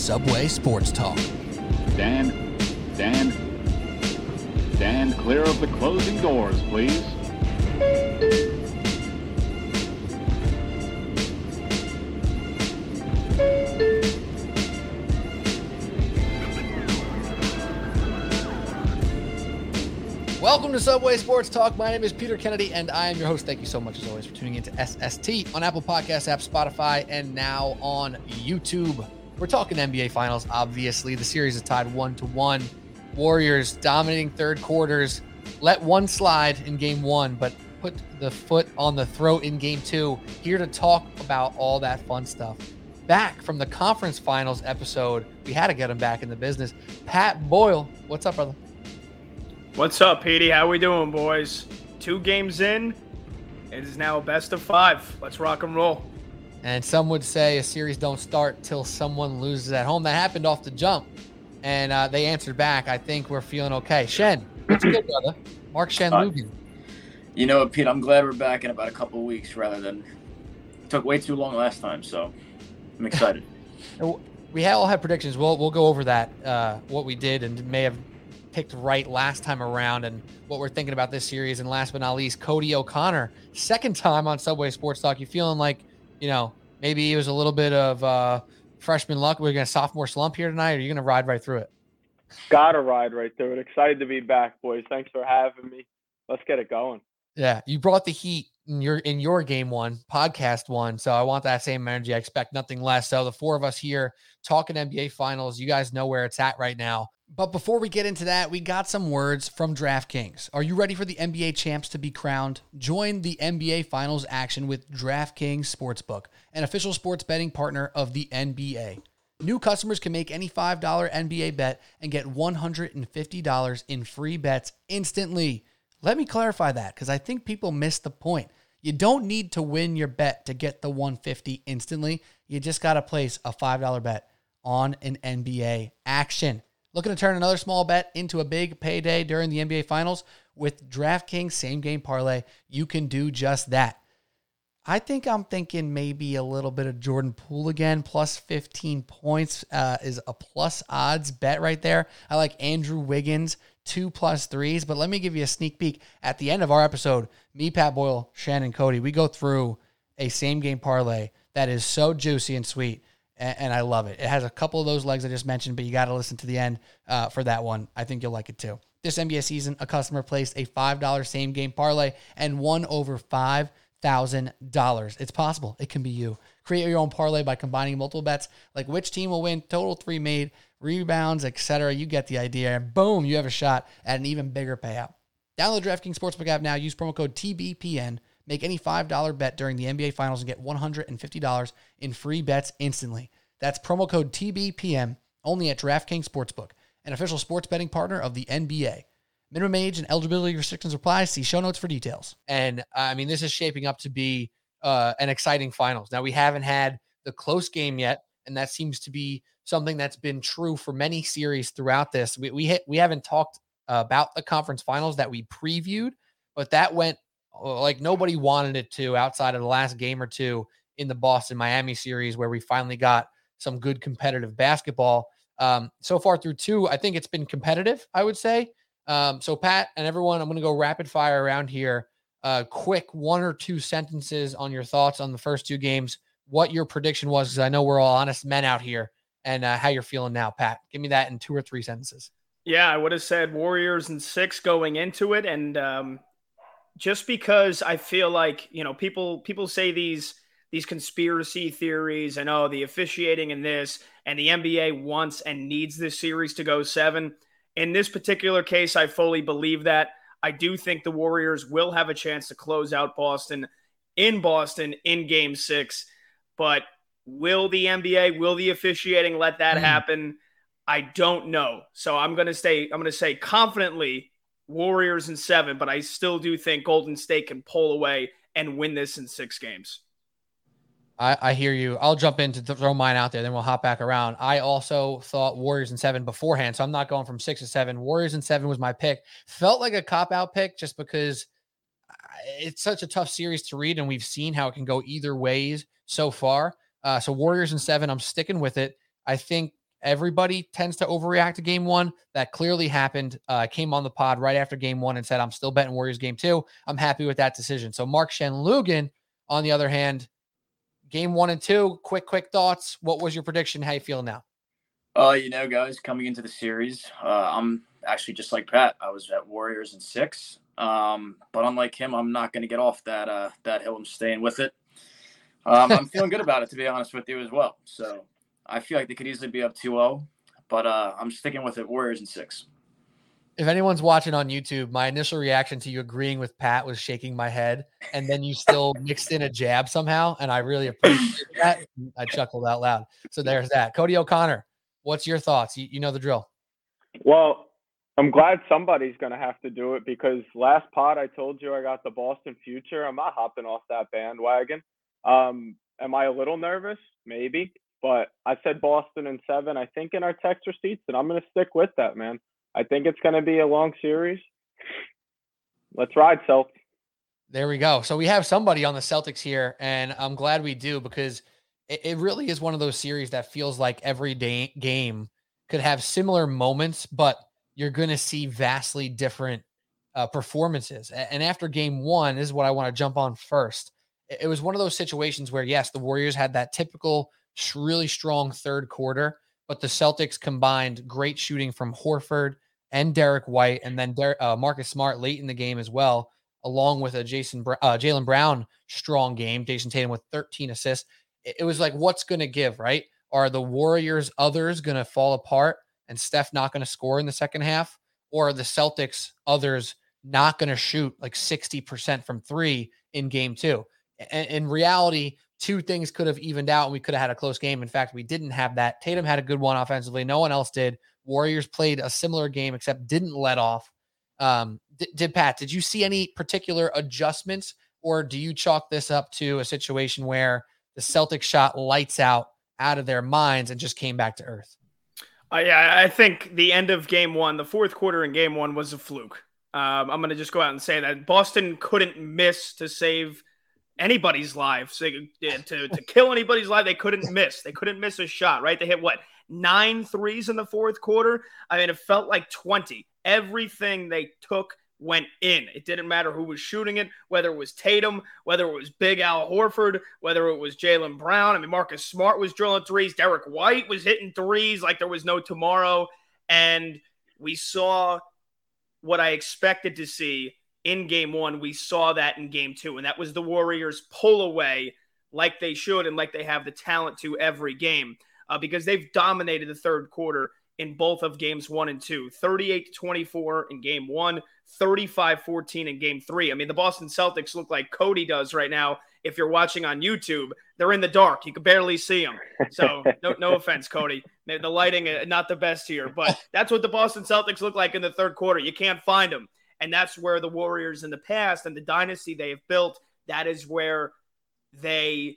Welcome to Subway Sports Talk. Dan, Dan, stand clear of the closing doors, please. Welcome to Subway Sports Talk. My name is Peter Kennedy, and I am your host. Thank you so much, as always, for tuning in to SST on Apple Podcasts app, Spotify, and now on YouTube. We're talking NBA Finals, obviously. The series is tied one to one. Warriors dominating third quarters, let one slide in game one, but put the foot on the throat in game two. Here to talk about all that fun stuff. Back from the conference finals episode, we had to get him back in the business. Pat Boyle, what's up, brother? What's up, Petey? How we doing, boys? Two games in. It is now a best of five. Let's rock and roll. And some would say a series don't start till someone loses at home. That happened off the jump, and uh, they answered back. I think we're feeling okay. Shen, what's good, brother? Mark Shen Uh, Lugan. You know what, Pete? I'm glad we're back in about a couple of weeks rather than it took way too long last time. So I'm excited. We all had predictions. We'll we'll go over that. Uh, what we did and may have picked right last time around, and what we're thinking about this series. And last but not least, Cody O'Connor, second time on Subway Sports Talk. You feeling like, you know, maybe it was a little bit of uh, freshman luck. We're gonna sophomore slump here tonight. Or are you gonna ride right through it? Gotta ride right through it. Excited to be back, boys. Thanks for having me. Let's get it going. Yeah, you brought the heat in your in your game one, podcast one. So I want that same energy. I expect nothing less. So the four of us here talking NBA finals, you guys know where it's at right now. But before we get into that, we got some words from DraftKings. Are you ready for the NBA champs to be crowned? Join the NBA finals action with DraftKings Sportsbook, an official sports betting partner of the NBA. New customers can make any $5 NBA bet and get $150 in free bets instantly. Let me clarify that because I think people miss the point. You don't need to win your bet to get the 150 instantly. You just got to place a $5 bet on an NBA action. Looking to turn another small bet into a big payday during the NBA finals with DraftKings same game parlay, you can do just that. I think I'm thinking maybe a little bit of Jordan Poole again. Plus 15 points uh, is a plus odds bet right there. I like Andrew Wiggins, two plus threes. But let me give you a sneak peek. At the end of our episode, me, Pat Boyle, Shannon, Cody, we go through a same game parlay that is so juicy and sweet. And, and I love it. It has a couple of those legs I just mentioned, but you got to listen to the end uh, for that one. I think you'll like it too. This NBA season, a customer placed a $5 same game parlay and won over five thousand dollars. It's possible. It can be you. Create your own parlay by combining multiple bets, like which team will win, total three made, rebounds, etc. You get the idea. And boom, you have a shot at an even bigger payout. Download DraftKings Sportsbook app now. Use promo code TBPN. Make any $5 bet during the NBA Finals and get $150 in free bets instantly. That's promo code TBPM only at DraftKings Sportsbook, an official sports betting partner of the NBA. Minimum age and eligibility restrictions apply. See show notes for details. And I mean, this is shaping up to be uh, an exciting finals. Now, we haven't had the close game yet, and that seems to be something that's been true for many series throughout this. We we, hit, we haven't talked about the conference finals that we previewed, but that went uh, like nobody wanted it to outside of the last game or two in the Boston Miami series, where we finally got some good competitive basketball. Um, so far through two, I think it's been competitive. I would say. Um, so Pat and everyone, I'm going to go rapid fire around here. Uh, quick one or two sentences on your thoughts on the first two games. What your prediction was, because I know we're all honest men out here, and uh, how you're feeling now, Pat. Give me that in two or three sentences. Yeah, I would have said Warriors and six going into it, and um, just because I feel like you know people people say these these conspiracy theories and oh the officiating in this and the NBA wants and needs this series to go seven. In this particular case, I fully believe that. I do think the Warriors will have a chance to close out Boston in Boston in game six. But will the NBA, will the officiating let that Mm. happen? I don't know. So I'm gonna stay, I'm gonna say confidently Warriors in seven, but I still do think Golden State can pull away and win this in six games. I, I hear you. I'll jump in to throw mine out there, then we'll hop back around. I also thought Warriors in seven beforehand, so I'm not going from six to seven. Warriors in seven was my pick. Felt like a cop out pick just because it's such a tough series to read, and we've seen how it can go either ways so far. Uh, so Warriors in seven, I'm sticking with it. I think everybody tends to overreact to game one. That clearly happened. Uh, came on the pod right after game one and said, I'm still betting Warriors game two. I'm happy with that decision. So, Mark Shanlugan, on the other hand, game one and two, quick, quick thoughts. What was your prediction? How you feel now? Uh, you know, guys, coming into the series, uh, I'm actually just like Pat. I was at Warriors in six. Um, but unlike him, I'm not going to get off that uh, that hill. I'm staying with it. Um, I'm feeling good about it, to be honest with you as well. So I feel like they could easily be up 2-0, but uh, I'm sticking with it. Warriors in six. If anyone's watching on YouTube, my initial reaction to you agreeing with Pat was shaking my head, and then you still mixed in a jab somehow, and I really appreciate that. I chuckled out loud. So there's that. Cody O'Connor, what's your thoughts? You, you know the drill. Well, I'm glad somebody's going to have to do it because last pod I told you I got the Boston future. I'm not hopping off that bandwagon. Um, am I a little nervous? Maybe, but I said Boston in seven. I think in our text receipts, and I'm going to stick with that, man. I think it's going to be a long series. Let's ride, Celtics. There we go. So we have somebody on the Celtics here, and I'm glad we do because it, it really is one of those series that feels like every day game could have similar moments, but you're going to see vastly different uh, performances. And after game one, this is what I want to jump on first. It was one of those situations where, yes, the Warriors had that typical, really strong third quarter, but the Celtics combined great shooting from Horford and Derrick White, and then Der- uh, Marcus Smart late in the game as well, along with a Jason uh, Jaylen Brown strong game. Jayson Tatum with 13 assists. It, it was like, what's going to give, right? Are the Warriors others going to fall apart? and Steph not going to score in the second half, or are the Celtics others not going to shoot like 60% from three in game two? And in reality, two things could have evened out and we could have had a close game. In fact, we didn't have that. Tatum had a good one offensively. No one else did. Warriors played a similar game except didn't let off. Um, did, did Pat, did you see any particular adjustments or do you chalk this up to a situation where the Celtics shot lights out out of their minds and just came back to earth? Uh, yeah, I think the end of game one, the fourth quarter in game one was a fluke. Um, I'm going to just go out and say that Boston couldn't miss to save anybody's life, to, to kill anybody's life. They couldn't miss. They couldn't miss a shot, right? They hit what, nine threes in the fourth quarter? I mean, it felt like 20. Everything they took went in. It didn't matter who was shooting it, whether it was Tatum, whether it was Big Al Horford, whether it was Jaylen Brown. I mean, Marcus Smart was drilling threes. Derrick White was hitting threes like there was no tomorrow. And we saw what I expected to see in game one. We saw that in game two. And that was the Warriors pull away like they should and like they have the talent to every game uh, because they've dominated the third quarter in both of games one and two. 38 to 24 in game one 35 14 in game three. I mean the boston celtics look like cody does right now. If you're watching on youtube they're in the dark. You can barely see them so no, no offense cody. The lighting uh, not the best here but that's what the boston celtics look like in the third quarter. You can't find them and that's where the warriors in the past and the dynasty they have built that is where they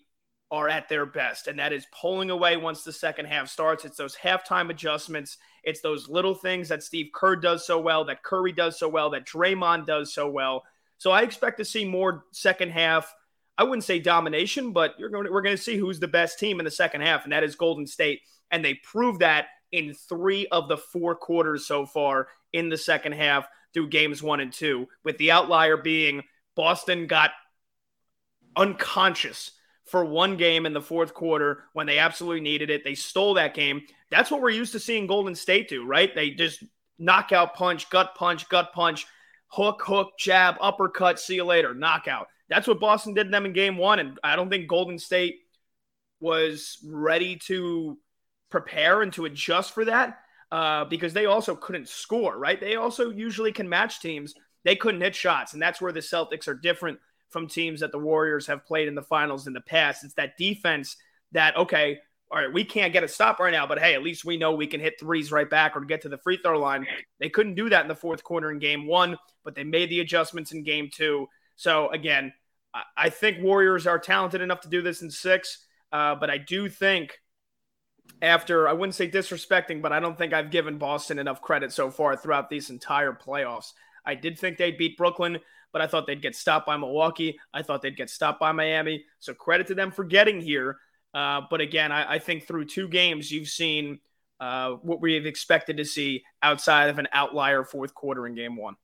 are at their best, and that is pulling away once the second half starts. It's those halftime adjustments. It's those little things that Steve Kerr does so well, that Curry does so well, that Draymond does so well. So I expect to see more second half. I wouldn't say domination, but you're going to, we're going to see who's the best team in the second half, and that is Golden State. And they proved that in three of the four quarters so far in the second half through games one and two, with the outlier being Boston got unconscious for one game in the fourth quarter when they absolutely needed it. They stole that game. That's what we're used to seeing Golden State do, right? They just knockout punch, gut punch, gut punch, hook, hook, jab, uppercut, see you later, knockout. That's what Boston did to them in game one. And I don't think Golden State was ready to prepare and to adjust for that uh, because they also couldn't score, right? They also usually can match teams. They couldn't hit shots. And that's where the Celtics are different from teams that the Warriors have played in the finals in the past. It's that defense that, okay, all right, we can't get a stop right now, but hey, at least we know we can hit threes right back or get to the free throw line. They couldn't do that in the fourth quarter in game one, but they made the adjustments in game two. So again, I think Warriors are talented enough to do this in six, uh, but I do think after I wouldn't say disrespecting, but I don't think I've given Boston enough credit so far throughout these entire playoffs. I did think they'd beat Brooklyn, but I thought they'd get stopped by Milwaukee. I thought they'd get stopped by Miami. So credit to them for getting here. Uh, but again, I, I, think through two games, you've seen uh, what we've expected to see outside of an outlier fourth quarter in game one.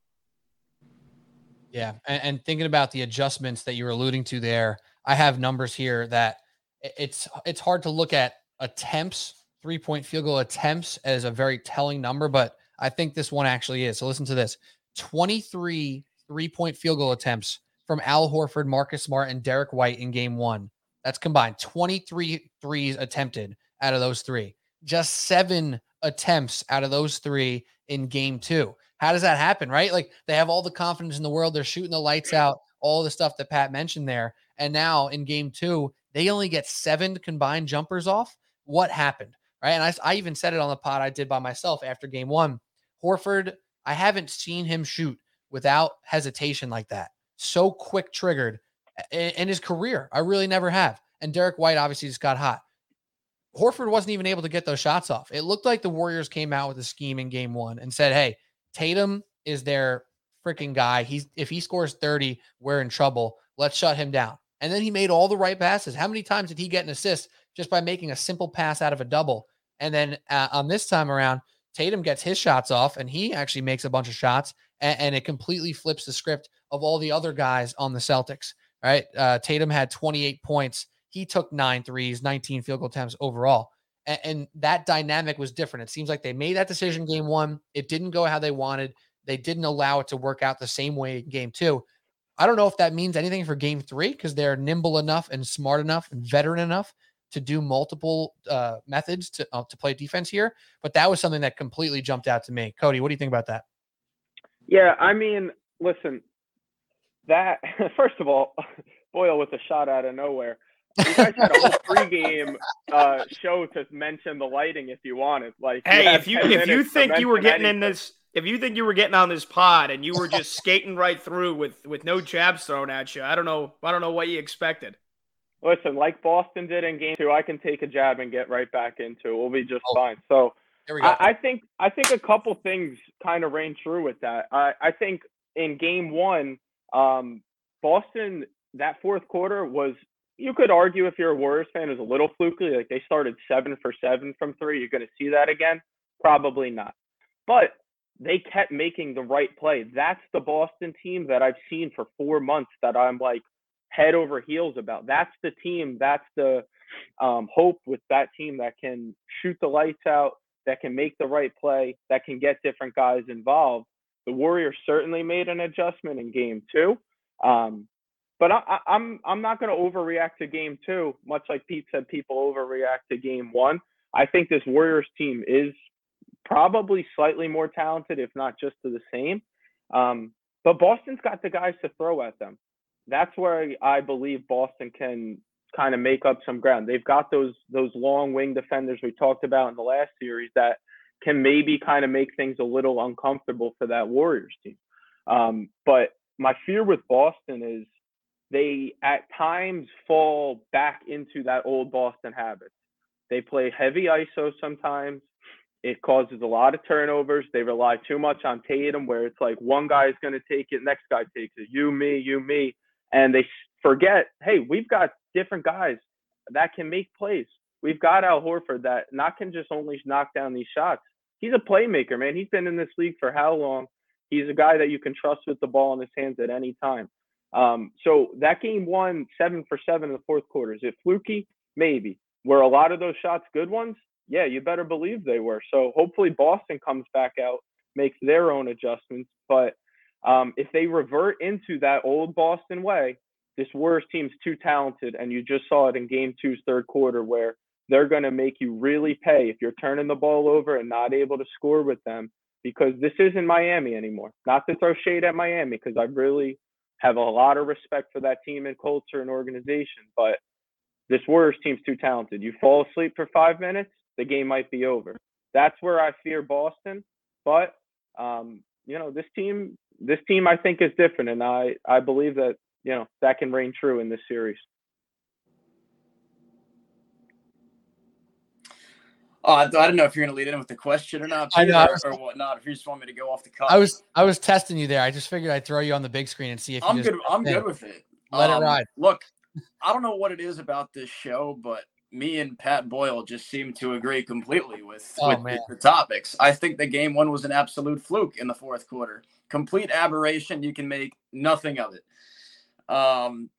Yeah. And, and thinking about the adjustments that you were alluding to there, I have numbers here that it's it's hard to look at attempts, three point field goal attempts as a very telling number, but I think this one actually is. So listen to this 23 three point field goal attempts from Al Horford, Marcus Smart, and Derrick White in game one. That's combined 23 threes attempted out of those three. Just seven attempts out of those three in game two. How does that happen, right? Like they have all the confidence in the world. They're shooting the lights out, all the stuff that Pat mentioned there. And now in game two, they only get seven combined jumpers off. What happened? Right. And I, I even said it on the pod I did by myself after game one. Horford, I haven't seen him shoot without hesitation like that. So quick triggered in, in his career. I really never have. And Derrick White obviously just got hot. Horford wasn't even able to get those shots off. It looked like the Warriors came out with a scheme in game one and said, Hey, Tatum is their freaking guy. He's if he scores 30, we're in trouble. Let's shut him down. And then he made all the right passes. How many times did he get an assist just by making a simple pass out of a double? And then uh, on this time around, Tatum gets his shots off and he actually makes a bunch of shots and, and it completely flips the script of all the other guys on the Celtics. Right. Uh, Tatum had 28 points. He took nine threes, 19 field goal attempts overall. And, and that dynamic was different. It seems like they made that decision game one. It didn't go how they wanted. They didn't allow it to work out the same way in game two. I don't know if that means anything for game three because they're nimble enough and smart enough and veteran enough to do multiple uh, methods to uh, to play defense here. But that was something that completely jumped out to me. Cody, what do you think about that? Yeah, I mean, listen, that first of all, Boyle with a shot out of nowhere. You guys had a whole pregame uh, show to mention the lighting if you wanted. Like, hey, you if you if you think you were getting anything. in this if you think you were getting on this pod and you were just skating right through with with no jabs thrown at you, I don't know. I don't know what you expected. Listen, like Boston did in Game Two, I can take a jab and get right back into it. We'll be just oh, fine. So I, I, think I think a couple things kind of reign true with that. I, I think in Game One, um, Boston that fourth quarter was. You could argue if you're a Warriors fan, is a little fluky. Like they started seven for seven from three. You're going to see that again? Probably not. But they kept making the right play. That's the Boston team that I've seen for four months that I'm like head over heels about. That's the team. That's the um, hope with that team that can shoot the lights out, that can make the right play, that can get different guys involved. The Warriors certainly made an adjustment in Game Two, um, but I, I'm I'm not going to overreact to Game Two. Much like Pete said, people overreact to Game One. I think this Warriors team is probably slightly more talented, if not just to the same. Um, but Boston's got the guys to throw at them. That's where I believe Boston can kind of make up some ground. They've got those those long wing defenders we talked about in the last series that can maybe kind of make things a little uncomfortable for that Warriors team. Um, but my fear with Boston is they at times fall back into that old Boston habit. They play heavy ISO sometimes. It causes a lot of turnovers. They rely too much on Tatum, where it's like one guy is going to take it, next guy takes it, you, me, you, me, and they forget, hey, we've got different guys that can make plays. We've got Al Horford that not can just only knock down these shots. He's a playmaker, man. He's been in this league for how long? He's a guy that you can trust with the ball in his hands at any time. Um, so that game won seven for seven in the fourth quarter. Is it fluky? Maybe. Were a lot of those shots good ones? Yeah, you better believe they were. So hopefully Boston comes back out, makes their own adjustments. But um, if they revert into that old Boston way, this Warriors team's too talented, and you just saw it in Game Two's third quarter where they're going to make you really pay if you're turning the ball over and not able to score with them because this isn't Miami anymore. Not to throw shade at Miami because I really have a lot of respect for that team and culture and organization, but this Warriors team's too talented. You fall asleep for five minutes, the game might be over. That's where I fear Boston. But um, you know, this team, this team, I think is different, and I I believe that you know that can reign true in this series. Oh, I, I don't know if you're going to lead in with the question or not, I know, or, or whatnot. If you just want me to go off the cuff, I was I was testing you there. I just figured I'd throw you on the big screen and see if I'm good. I'm good with it. Let um, it ride. Look, I don't know what it is about this show, but me and Pat Boyle just seem to agree completely with, Oh, with man. the topics. I think the game one was an absolute fluke in the fourth quarter. Complete aberration. You can make nothing of it. Um,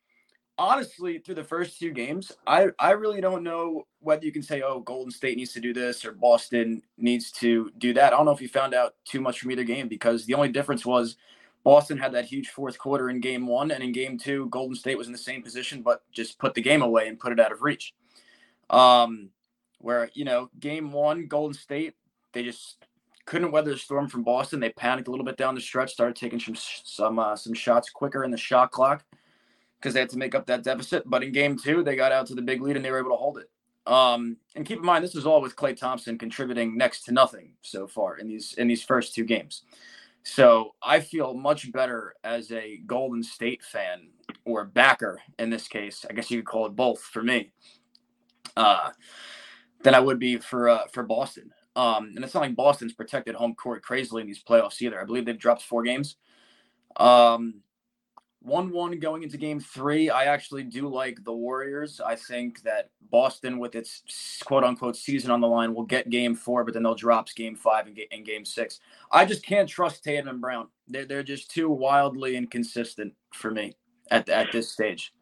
honestly, through the first two games, I, I really don't know whether you can say, oh, Golden State needs to do this or Boston needs to do that. I don't know if you found out too much from either game because the only difference was Boston had that huge fourth quarter in game one, and in game two, Golden State was in the same position, but just put the game away and put it out of reach. Um, where, you know, game one, Golden State, they just couldn't weather the storm from Boston. They panicked a little bit down the stretch, started taking some some uh, some shots quicker in the shot clock because they had to make up that deficit. But in game two, they got out to the big lead and they were able to hold it. Um, and keep in mind, this is all with Klay Thompson contributing next to nothing so far in these in these first two games. So I feel much better as a Golden State fan or backer in this case. I guess you could call it both for me. Uh, than I would be for uh, for Boston. Um, and it's not like Boston's protected home court crazily in these playoffs either. I believe they've dropped four games. Um, one one going into game three. I actually do like the Warriors. I think that Boston, with its quote unquote season on the line, will get game four, but then they'll drop game five and, and game six. I just can't trust Tatum and Brown. They're, they're just too wildly inconsistent for me at, at this stage.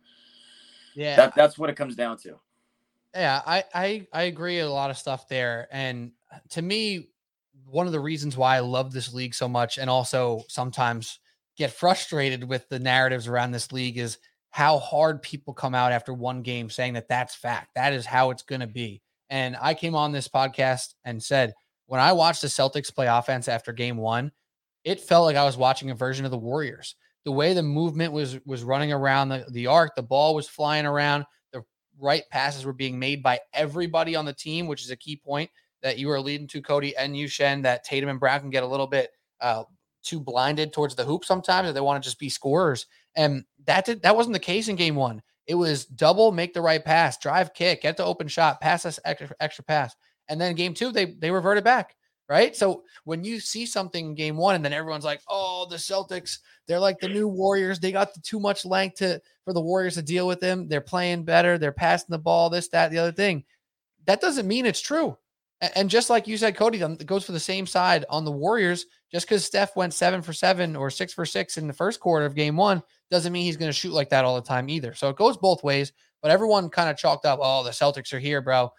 Yeah. That, that's what it comes down to. Yeah, I, I I agree a lot of stuff there. And uh, to me, one of the reasons why I love this league so much and also sometimes get frustrated with the narratives around this league is how hard people come out after one game saying that that's fact. That is how it's going to be. And I came on this podcast and said, when I watched the Celtics play offense after game 1, it felt like I was watching a version of the Warriors. The way the movement was was running around the, the arc, the ball was flying around, right passes were being made by everybody on the team, which is a key point that you were leading to, Cody and you, Shen, that Tatum and Brown can get a little bit uh, too blinded towards the hoop sometimes, that they want to just be scorers. And that did, that wasn't the case in game one. It was double, make the right pass, drive, kick, get the open shot, pass us extra, extra pass. And then game two, they they reverted back, right? So when you see something in game one, and then everyone's like, "Oh, the Celtics, they're like the new Warriors. They got too much length to for the Warriors to deal with them. They're playing better. They're passing the ball. This, that, the other thing." That doesn't mean it's true. And just like you said, Cody, it goes for the same side on the Warriors. Just because Steph went seven for seven or six for six in the first quarter of game one doesn't mean he's going to shoot like that all the time either. So it goes both ways. But everyone kind of chalked up, oh, the Celtics are here, bro.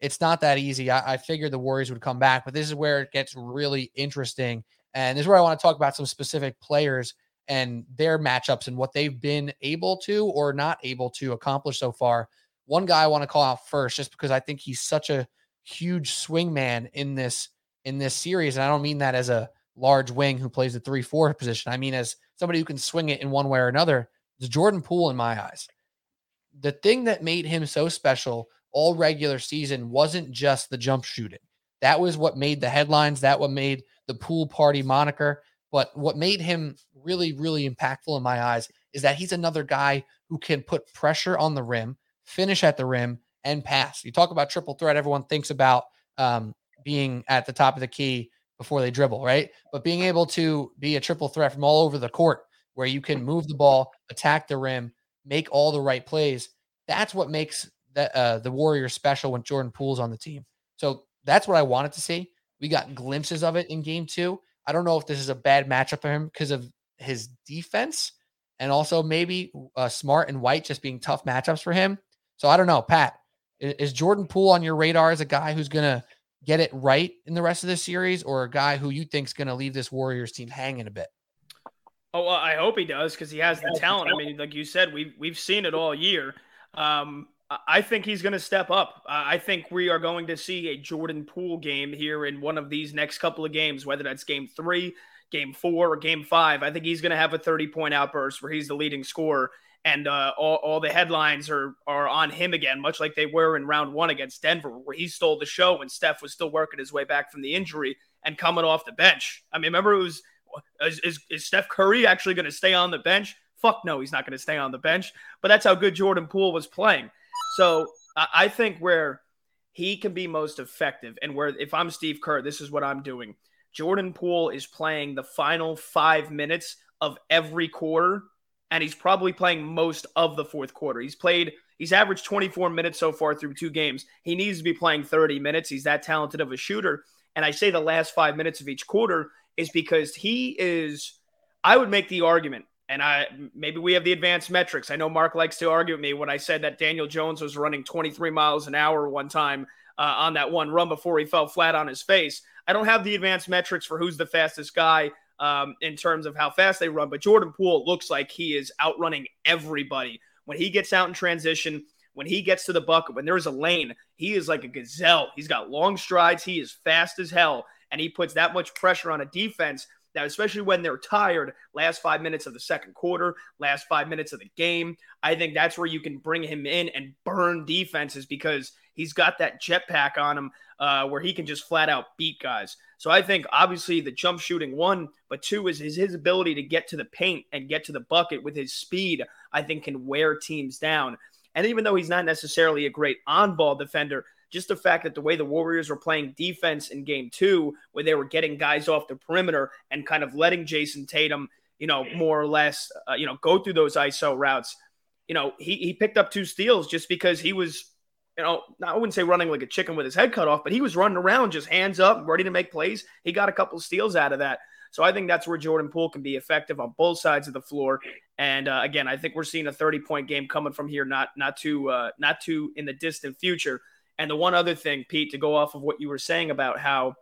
It's not that easy. I, I figured the Warriors would come back, but this is where it gets really interesting. And this is where I want to talk about some specific players and their matchups and what they've been able to or not able to accomplish so far. One guy I want to call out first, just because I think he's such a huge swing man in this in this series. And I don't mean that as a large wing who plays the three four position. I mean as somebody who can swing it in one way or another. It's Jordan Poole in my eyes. The thing that made him so special all regular season wasn't just the jump shooting. That was what made the headlines. That what made the pool party moniker. But what made him really, really impactful in my eyes is that he's another guy who can put pressure on the rim, finish at the rim, and pass. You talk about triple threat, everyone thinks about um, being at the top of the key before they dribble, right? But being able to be a triple threat from all over the court where you can move the ball, attack the rim, make all the right plays, that's what makes the, uh, the Warriors special when Jordan Poole's on the team. So that's what I wanted to see. We got glimpses of it in game two. I don't know if this is a bad matchup for him because of his defense and also maybe uh, Smart and White just being tough matchups for him. So I don't know, Pat. Is Jordan Poole on your radar as a guy who's going to get it right in the rest of this series, or a guy who you think is going to leave this Warriors team hanging a bit? Oh, well, I hope he does because he has the talent. I mean, like you said, we've we've seen it all year. Um, I think he's going to step up. I think we are going to see a Jordan Poole game here in one of these next couple of games, whether that's game three, game four, or game five. I think he's going to have a 30 point outburst where he's the leading scorer. And uh, all, all the headlines are are on him again, much like they were in round one against Denver, where he stole the show when Steph was still working his way back from the injury and coming off the bench. I mean, remember it was is, is, is Steph Curry actually going to stay on the bench? Fuck no, he's not going to stay on the bench. But that's how good Jordan Poole was playing. So I think where he can be most effective, and where if I'm Steve Kerr, this is what I'm doing. Jordan Poole is playing the final five minutes of every quarter, and he's probably playing most of the fourth quarter. He's played, he's averaged 24 minutes so far through two games. He needs to be playing 30 minutes. He's that talented of a shooter. And I say the last five minutes of each quarter is because he is, I would make the argument, and I maybe we have the advanced metrics. I know Mark likes to argue with me when I said that Daniel Jones was running 23 miles an hour one time uh, on that one run before he fell flat on his face. I don't have the advanced metrics for who's the fastest guy um, in terms of how fast they run, but Jordan Poole looks like he is outrunning everybody. When he gets out in transition, when he gets to the bucket, when there's a lane, he is like a gazelle. He's got long strides. He is fast as hell. And he puts that much pressure on a defense that, especially when they're tired, last five minutes of the second quarter, last five minutes of the game, I think that's where you can bring him in and burn defenses because he's got that jetpack on him uh, where he can just flat out beat guys. So I think obviously the jump shooting one, but two is his, his ability to get to the paint and get to the bucket with his speed, I think can wear teams down. And even though he's not necessarily a great on ball defender, just the fact that the way the Warriors were playing defense in game two, where they were getting guys off the perimeter and kind of letting Jayson Tatum, you know, more or less, uh, you know, go through those ISO routes. You know, he, he picked up two steals just because he was, you know, I wouldn't say running like a chicken with his head cut off, but he was running around just hands up, ready to make plays. He got a couple steals out of that. So I think that's where Jordan Poole can be effective on both sides of the floor. And uh, again, I think we're seeing a 30 point game coming from here, not not too uh, not too in the distant future. And the one other thing, Pete, to go off of what you were saying about how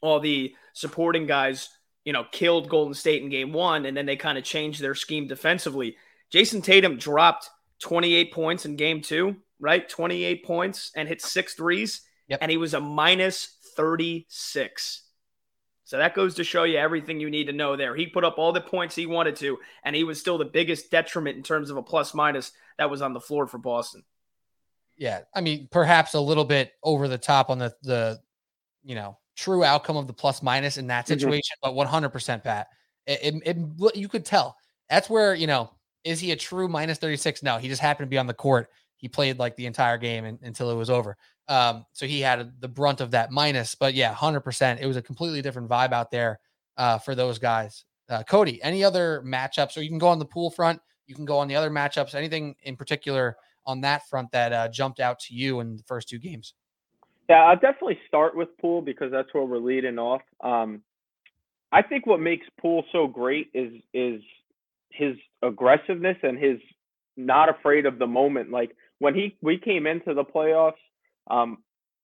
all the supporting guys, you know, killed Golden State in game one, and then they kind of changed their scheme defensively. Jayson Tatum dropped 28 points in game two, right? 28 points and hit six threes, yep. and he was a minus 36. So that goes to show you everything you need to know there. He put up all the points he wanted to, and he was still the biggest detriment in terms of a plus minus that was on the floor for Boston. Yeah, I mean, perhaps a little bit over the top on the the you know true outcome of the plus minus in that mm-hmm. situation, mm-hmm. but 100% Pat. It, it, it, you could tell. That's where you know is he a true minus 36? No, he just happened to be on the court. He played like the entire game and, until it was over. Um, so he had the brunt of that minus. But yeah, 100%. It was a completely different vibe out there uh, for those guys. Uh, Cody, any other matchups, or you can go on the Poole front, you can go on the other matchups, anything in particular on that front that uh, jumped out to you in the first two games? Yeah, I'll definitely start with Poole because that's where we're leading off. Um, I think what makes Poole so great is is his aggressiveness and his not afraid of the moment. Like when he we came into the playoffs, um,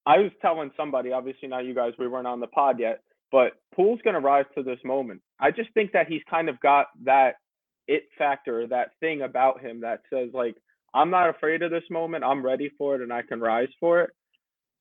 I was telling somebody, obviously not you guys, we weren't on the pod yet, but Poole's going to rise to this moment. I just think that he's kind of got that it factor, that thing about him that says like, I'm not afraid of this moment. I'm ready for it and I can rise for it.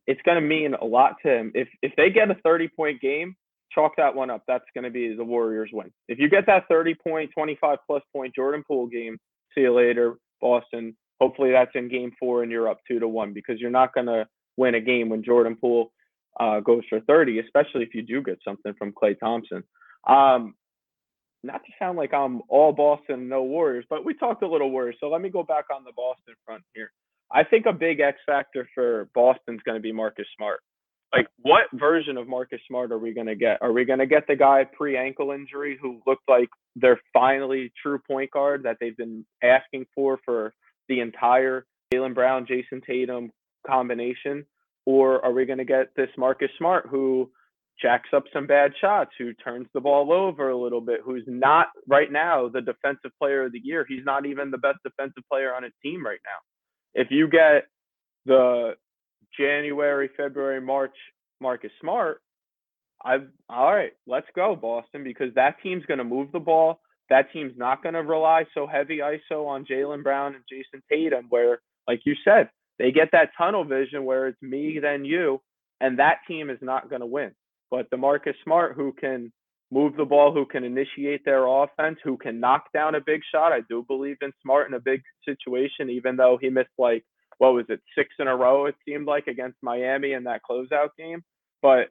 It's going to mean a lot to him. If if they get a 30 point game, chalk that one up. That's going to be the Warriors win. If you get that 30 point, 25 plus point Jordan Poole game, see you later, Boston. Hopefully that's in game four and you're up two to one because you're not going to win a game when Jordan Poole uh, goes for 30, especially if you do get something from Klay Thompson. Um, not to sound like I'm all Boston, no Warriors, but we talked a little Warriors. So let me go back on the Boston front here. I think a big X factor for Boston's going to be Marcus Smart. Like, what version of Marcus Smart are we going to get? Are we going to get the guy pre ankle injury who looked like they're finally true point guard that they've been asking for for the entire Jaylen Brown, Jayson Tatum combination? Or are we going to get this Marcus Smart who jacks up some bad shots, who turns the ball over a little bit, who's not right now the defensive player of the year? He's not even the best defensive player on his team right now. If you get the January, February, March Marcus Smart, I've all right, let's go, Boston, because that team's going to move the ball. That team's not going to rely so heavy ISO on Jaylen Brown and Jayson Tatum, where, like you said, they get that tunnel vision where it's me, then you, and that team is not going to win. But the Marcus Smart, who can move the ball, who can initiate their offense, who can knock down a big shot, I do believe in Smart in a big situation, even though he missed like, what was it, six in a row, it seemed like, against Miami in that closeout game. But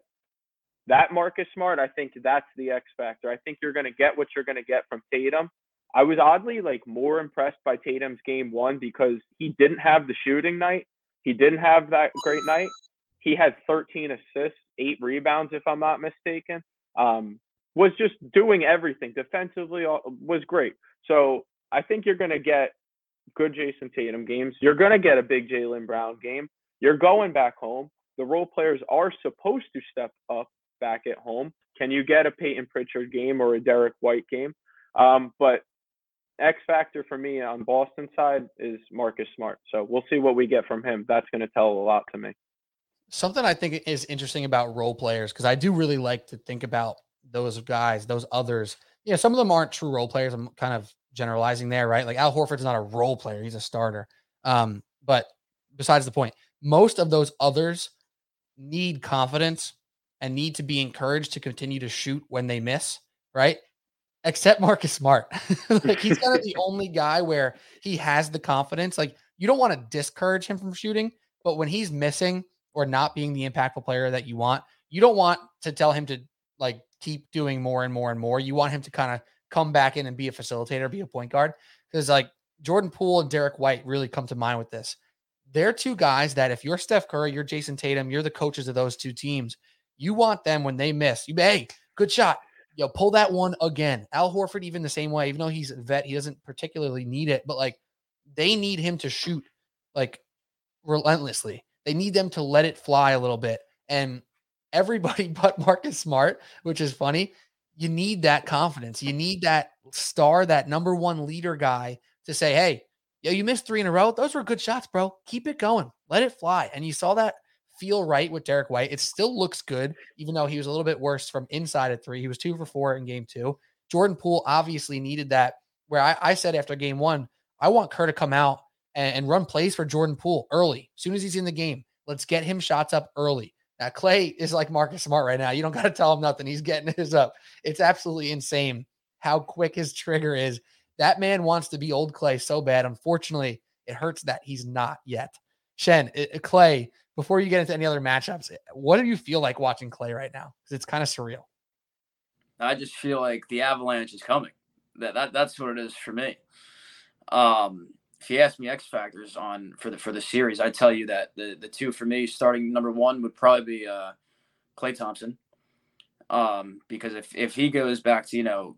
that Marcus Smart, I think that's the X factor. I think you're going to get what you're going to get from Tatum. I was oddly like more impressed by Tatum's game one because he didn't have the shooting night. He didn't have that great night. He had 13 assists, eight rebounds, if I'm not mistaken. Um, was just doing everything defensively. Was great. So I think you're going to get good Jayson Tatum games. You're going to get a big Jaylen Brown game. You're going back home. The role players are supposed to step up back at home. Can you get a Payton Pritchard game or a Derrick White game? Um, but X factor for me on Boston side is Marcus Smart. So we'll see what we get from him. That's going to tell a lot to me. Something I think is interesting about role players because I do really like to think about those guys, those others. Yeah, some of them aren't true role players. I'm kind of generalizing there, right? Like Al Horford's not a role player; he's a starter. Um, but besides the point, most of those others need confidence and need to be encouraged to continue to shoot when they miss, right? Except Marcus Smart. like he's kind of the only guy where he has the confidence. Like you don't want to discourage him from shooting, but when he's missing or not being the impactful player that you want, you don't want to tell him to like keep doing more and more and more. You want him to kind of come back in and be a facilitator, be a point guard. Because like Jordan Poole and Derrick White really come to mind with this. They're two guys that if you're Steph Curry, you're Jayson Tatum, you're the coaches of those two teams. You want them when they miss. You hey, good shot. Yo, pull that one again. Al Horford, even the same way, even though he's a vet, he doesn't particularly need it, but like they need him to shoot like relentlessly. They need them to let it fly a little bit. And everybody but Marcus Smart, which is funny, you need that confidence. You need that star, that number one leader guy to say, hey, yo, you missed three in a row. Those were good shots, bro. Keep it going. Let it fly. And you saw that feel right with Derrick White. It still looks good, even though he was a little bit worse from inside at three. He was two for four in game two. Jordan Poole obviously needed that. Where I, I said after game one, I want Kerr to come out and, and run plays for Jordan Poole early, as soon as he's in the game. Let's get him shots up early. Now, Klay is like Marcus Smart right now. You don't got to tell him nothing. He's getting his up. It's absolutely insane how quick his trigger is. That man wants to be old Klay so bad. Unfortunately, it hurts that he's not yet. Shen, it, Klay, before you get into any other matchups, what do you feel like watching Klay right now? Because it's kind of surreal. I just feel like the avalanche is coming. That, that that's what it is for me. Um, if you ask me X factors on for the for the series, I tell you that the the two for me starting number one would probably be uh, Klay Thompson, um, because if if he goes back to you know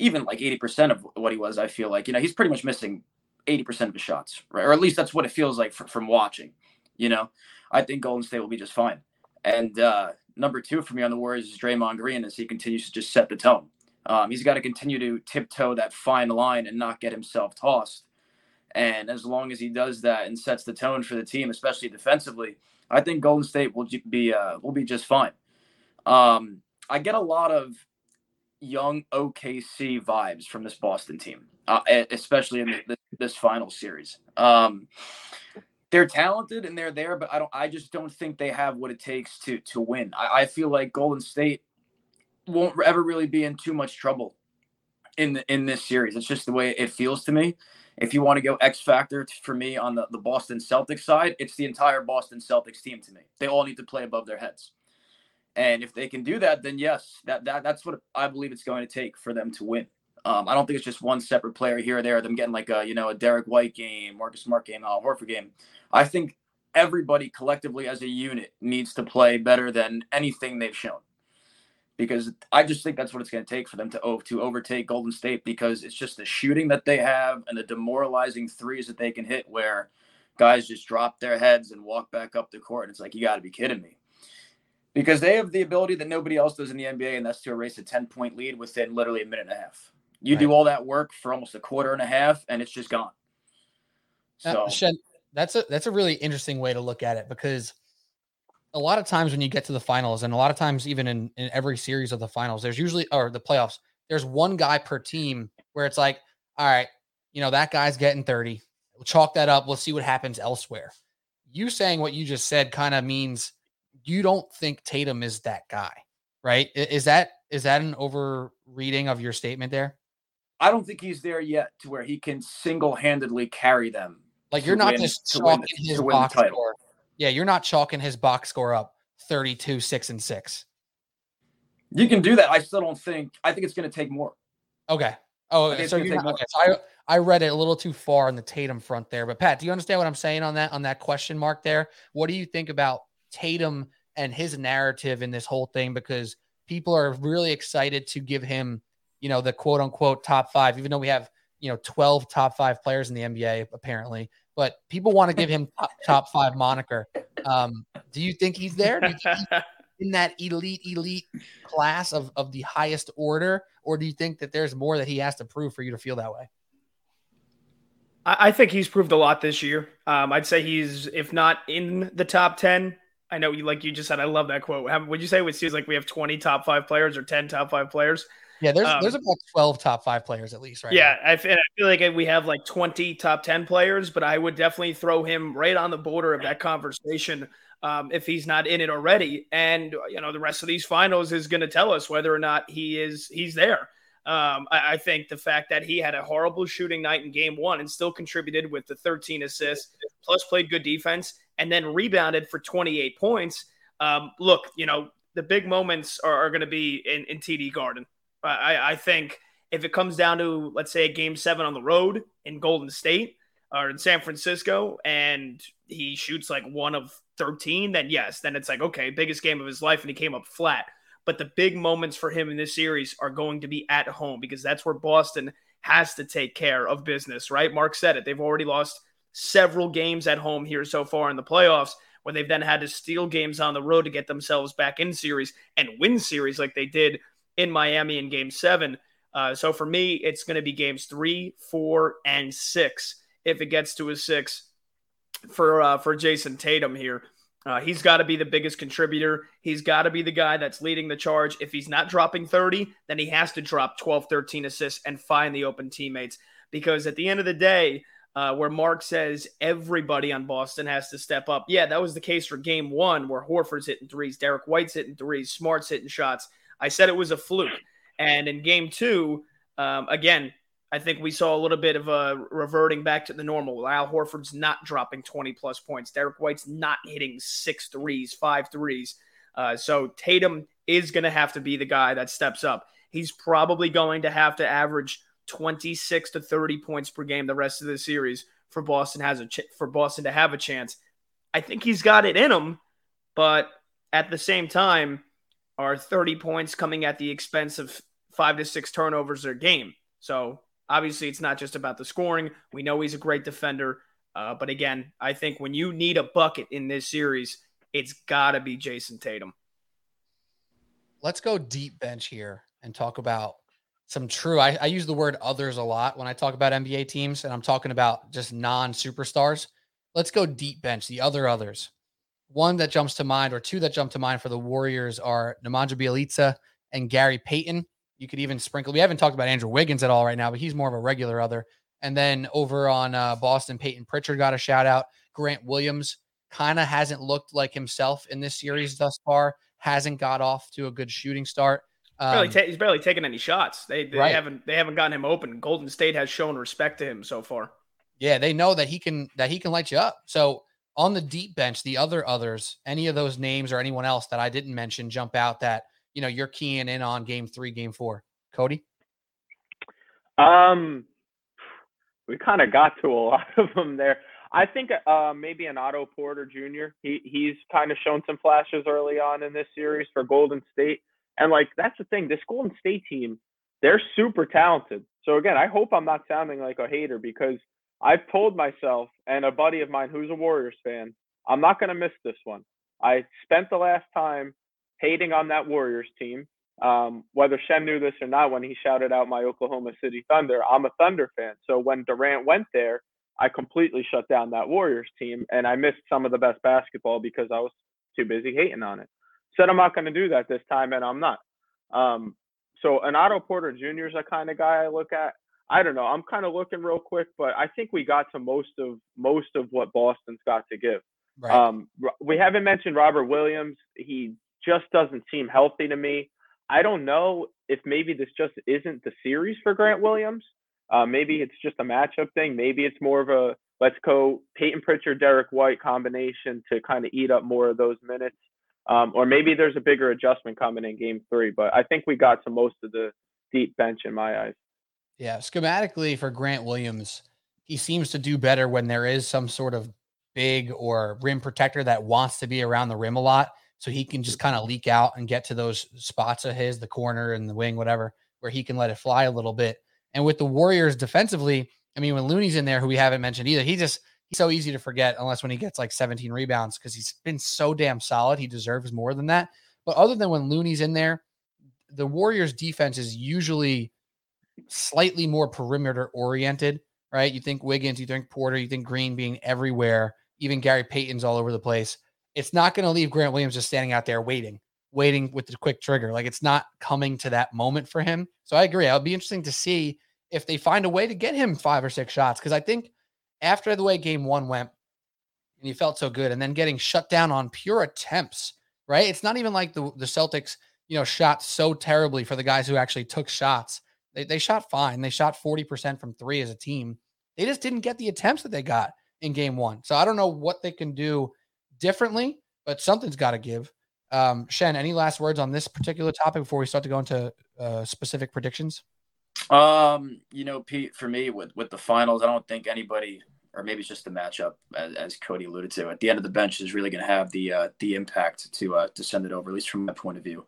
even like eighty percent of what he was, I feel like you know he's pretty much missing eighty percent of his shots, right? Or at least that's what it feels like for, from watching. You know, I think Golden State will be just fine. And uh, number two for me on the Warriors is Draymond Green as he continues to just set the tone. Um, he's got to continue to tiptoe that fine line and not get himself tossed and as long as he does that and sets the tone for the team, especially defensively, I think Golden State will be uh, will be just fine. Um, I get a lot of young OKC vibes from this Boston team, uh, especially in this final series. Um, they're talented and they're there, but I don't. I just don't think they have what it takes to to win. I, I feel like Golden State won't ever really be in too much trouble in the, in this series. It's just the way it feels to me. If you want to go X factor for me on the, the Boston Celtics side, it's the entire Boston Celtics team to me. They all need to play above their heads. And if they can do that, then yes, that, that that's what I believe it's going to take for them to win. Um, I don't think it's just one separate player here or there, them getting like a you know a Derrick White game, Marcus Smart game, a Horford game. I think everybody collectively as a unit needs to play better than anything they've shown because I just think that's what it's going to take for them to to overtake Golden State because it's just the shooting that they have and the demoralizing threes that they can hit where guys just drop their heads and walk back up the court and it's like you got to be kidding me. Because they have the ability that nobody else does in the NBA and that's to erase a 10 point lead within literally a minute and a half. You right. do all that work for almost a quarter and a half and it's just gone. So uh, Shen, that's a that's a really interesting way to look at it because a lot of times when you get to the finals, and a lot of times even in, in every series of the finals, there's usually or the playoffs, there's one guy per team where it's like, all right, you know, that guy's getting 30. We'll chalk that up. Let's see what happens elsewhere. You saying what you just said kind of means you don't think Tatum is that guy, right? Is that is that an over reading of your statement there? I don't think he's there yet to where he can single handedly carry them. Like you're not win, just chalking his box score yeah, you're not chalking his box score up 32, 6, and 6. You can do that. I still don't think I think it's gonna take more. Okay. Oh, so, not, okay. so I I read it a little too far on the Tatum front there. But Pat, do you understand what I'm saying on that on that question mark there? What do you think about Tatum and his narrative in this whole thing? Because people are really excited to give him, you know, the quote unquote top five, even though we have you know, 12 top five players in the NBA, apparently, but people want to give him top, top five moniker. Um, do you think he's there? Think he's in that elite, elite class of, of the highest order? Or do you think that there's more that he has to prove for you to feel that way? I, think he's proved a lot this year. Um, I'd say he's, if not in the top 10, I know you like you just said. I love that quote. would you say it seems like we have 20 top five players or 10 top five players? Yeah, there's um, there's about 12 top five players at least, right? Yeah, I feel, I feel like we have like 20 top 10 players, but I would definitely throw him right on the border of that conversation um, if he's not in it already. And you know, the rest of these finals is going to tell us whether or not he is he's there. Um, I, I, think the fact that he had a horrible shooting night in game one and still contributed with the 13 assists, plus played good defense, and then rebounded for 28 points. Um, look, you know, the big moments are, are going to be in, in TD Garden. I, I think if it comes down to, let's say, a game seven on the road in Golden State or in San Francisco, and he shoots like one of 13, then yes, then it's like, okay, biggest game of his life, and he came up flat. But the big moments for him in this series are going to be at home because that's where Boston has to take care of business, right? Mark said it. They've already lost several games at home here so far in the playoffs, where they've then had to steal games on the road to get themselves back in series and win series like they did in Miami in game seven. Uh, so for me, it's going to be games three, four, and six if it gets to a six for uh, for Jayson Tatum here. Uh, he's got to be the biggest contributor. He's got to be the guy that's leading the charge. If he's not dropping 30, then he has to drop 12, 13 assists and find the open teammates. Because at the end of the day, uh, where Mark says everybody on Boston has to step up. Yeah, that was the case for game one, where Horford's hitting threes, Derrick White's hitting threes, Smart's hitting shots. I said it was a fluke. And in game two, um, again, I think we saw a little bit of a reverting back to the normal. Al Horford's not dropping 20 plus points. Derrick White's not hitting six threes, five threes. Uh, so Tatum is going to have to be the guy that steps up. He's probably going to have to average 26 to 30 points per game the rest of the series for Boston has a ch- for Boston to have a chance. I think he's got it in him, but at the same time, are 30 points coming at the expense of five to six turnovers a game. So obviously, it's not just about the scoring. We know he's a great defender. Uh, but again, I think when you need a bucket in this series, it's got to be Jayson Tatum. Let's go deep bench here and talk about some true. I, I use the word others a lot when I talk about NBA teams, and I'm talking about just non superstars. Let's go deep bench, the other others one that jumps to mind, or two that jump to mind for the Warriors are Nemanja Bjelica and Gary Payton. You could even sprinkle. We haven't talked about Andrew Wiggins at all right now, but he's more of a regular other. And then over on uh, Boston, Payton Pritchard got a shout out. Grant Williams kind of hasn't looked like himself in this series thus far. Hasn't got off to a good shooting start. Um, barely ta- he's barely taken any shots. They, they right. haven't they haven't gotten him open. Golden State has shown respect to him so far. Yeah, they know that he can that he can light you up. So on the deep bench, the other others, any of those names or anyone else that I didn't mention jump out that you know you're keying in on game three, game four. Cody? Um we kind of got to a lot of them there. I think uh, maybe an Otto Porter Jr. He he's kind of shown some flashes early on in this series for Golden State, and like that's the thing. This Golden State team, they're super talented. So again, I hope I'm not sounding like a hater because I've told myself and a buddy of mine who's a Warriors fan, I'm not going to miss this one. I spent the last time hating on that Warriors team. Um, whether Shen knew this or not, when he shouted out my Oklahoma City Thunder, I'm a Thunder fan. So when Durant went there, I completely shut down that Warriors team and I missed some of the best basketball because I was too busy hating on it. Said I'm not going to do that this time, and I'm not. Um, so an Otto Porter Jr. is a kind of guy I look at. I don't know. I'm kind of looking real quick, but I think we got to most of most of what Boston's got to give. Right. Um, we haven't mentioned Robert Williams. He just doesn't seem healthy to me. I don't know if maybe this just isn't the series for Grant Williams. Uh, maybe it's just a matchup thing. Maybe it's more of a let's go Payton Pritchard, Derrick White combination to kind of eat up more of those minutes. Um, or maybe there's a bigger adjustment coming in game three. But I think we got to most of the deep bench in my eyes. Yeah, schematically for Grant Williams, he seems to do better when there is some sort of big or rim protector that wants to be around the rim a lot. So he can just kind of leak out and get to those spots of his, the corner and the wing, whatever, where he can let it fly a little bit. And with the Warriors defensively, I mean, when Looney's in there, who we haven't mentioned either, he just he's so easy to forget unless when he gets like 17 rebounds because he's been so damn solid. He deserves more than that. But other than when Looney's in there, the Warriors defense is usually slightly more perimeter oriented, right? You think Wiggins, you think Porter, you think Green being everywhere, even Gary Payton's all over the place. It's not going to leave Grant Williams just standing out there waiting, waiting with the quick trigger. Like it's not coming to that moment for him. So I agree. It'll be interesting to see if they find a way to get him five or six shots. Cause I think after the way game one went, and he felt so good, and then getting shut down on pure attempts, right? It's not even like the, the Celtics, you know, shot so terribly for the guys who actually took shots. They, they shot fine. They shot 40% from three as a team. They just didn't get the attempts that they got in game one. So I don't know what they can do differently, but something's got to give. Um, Shen, any last words on this particular topic before we start to go into uh, specific predictions? Um, you know, Pete, for me with with the finals, I don't think anybody, or maybe it's just the matchup, as, as Cody alluded to, at the end of the bench is really going to have the uh, the impact to uh, to send it over, at least from my point of view.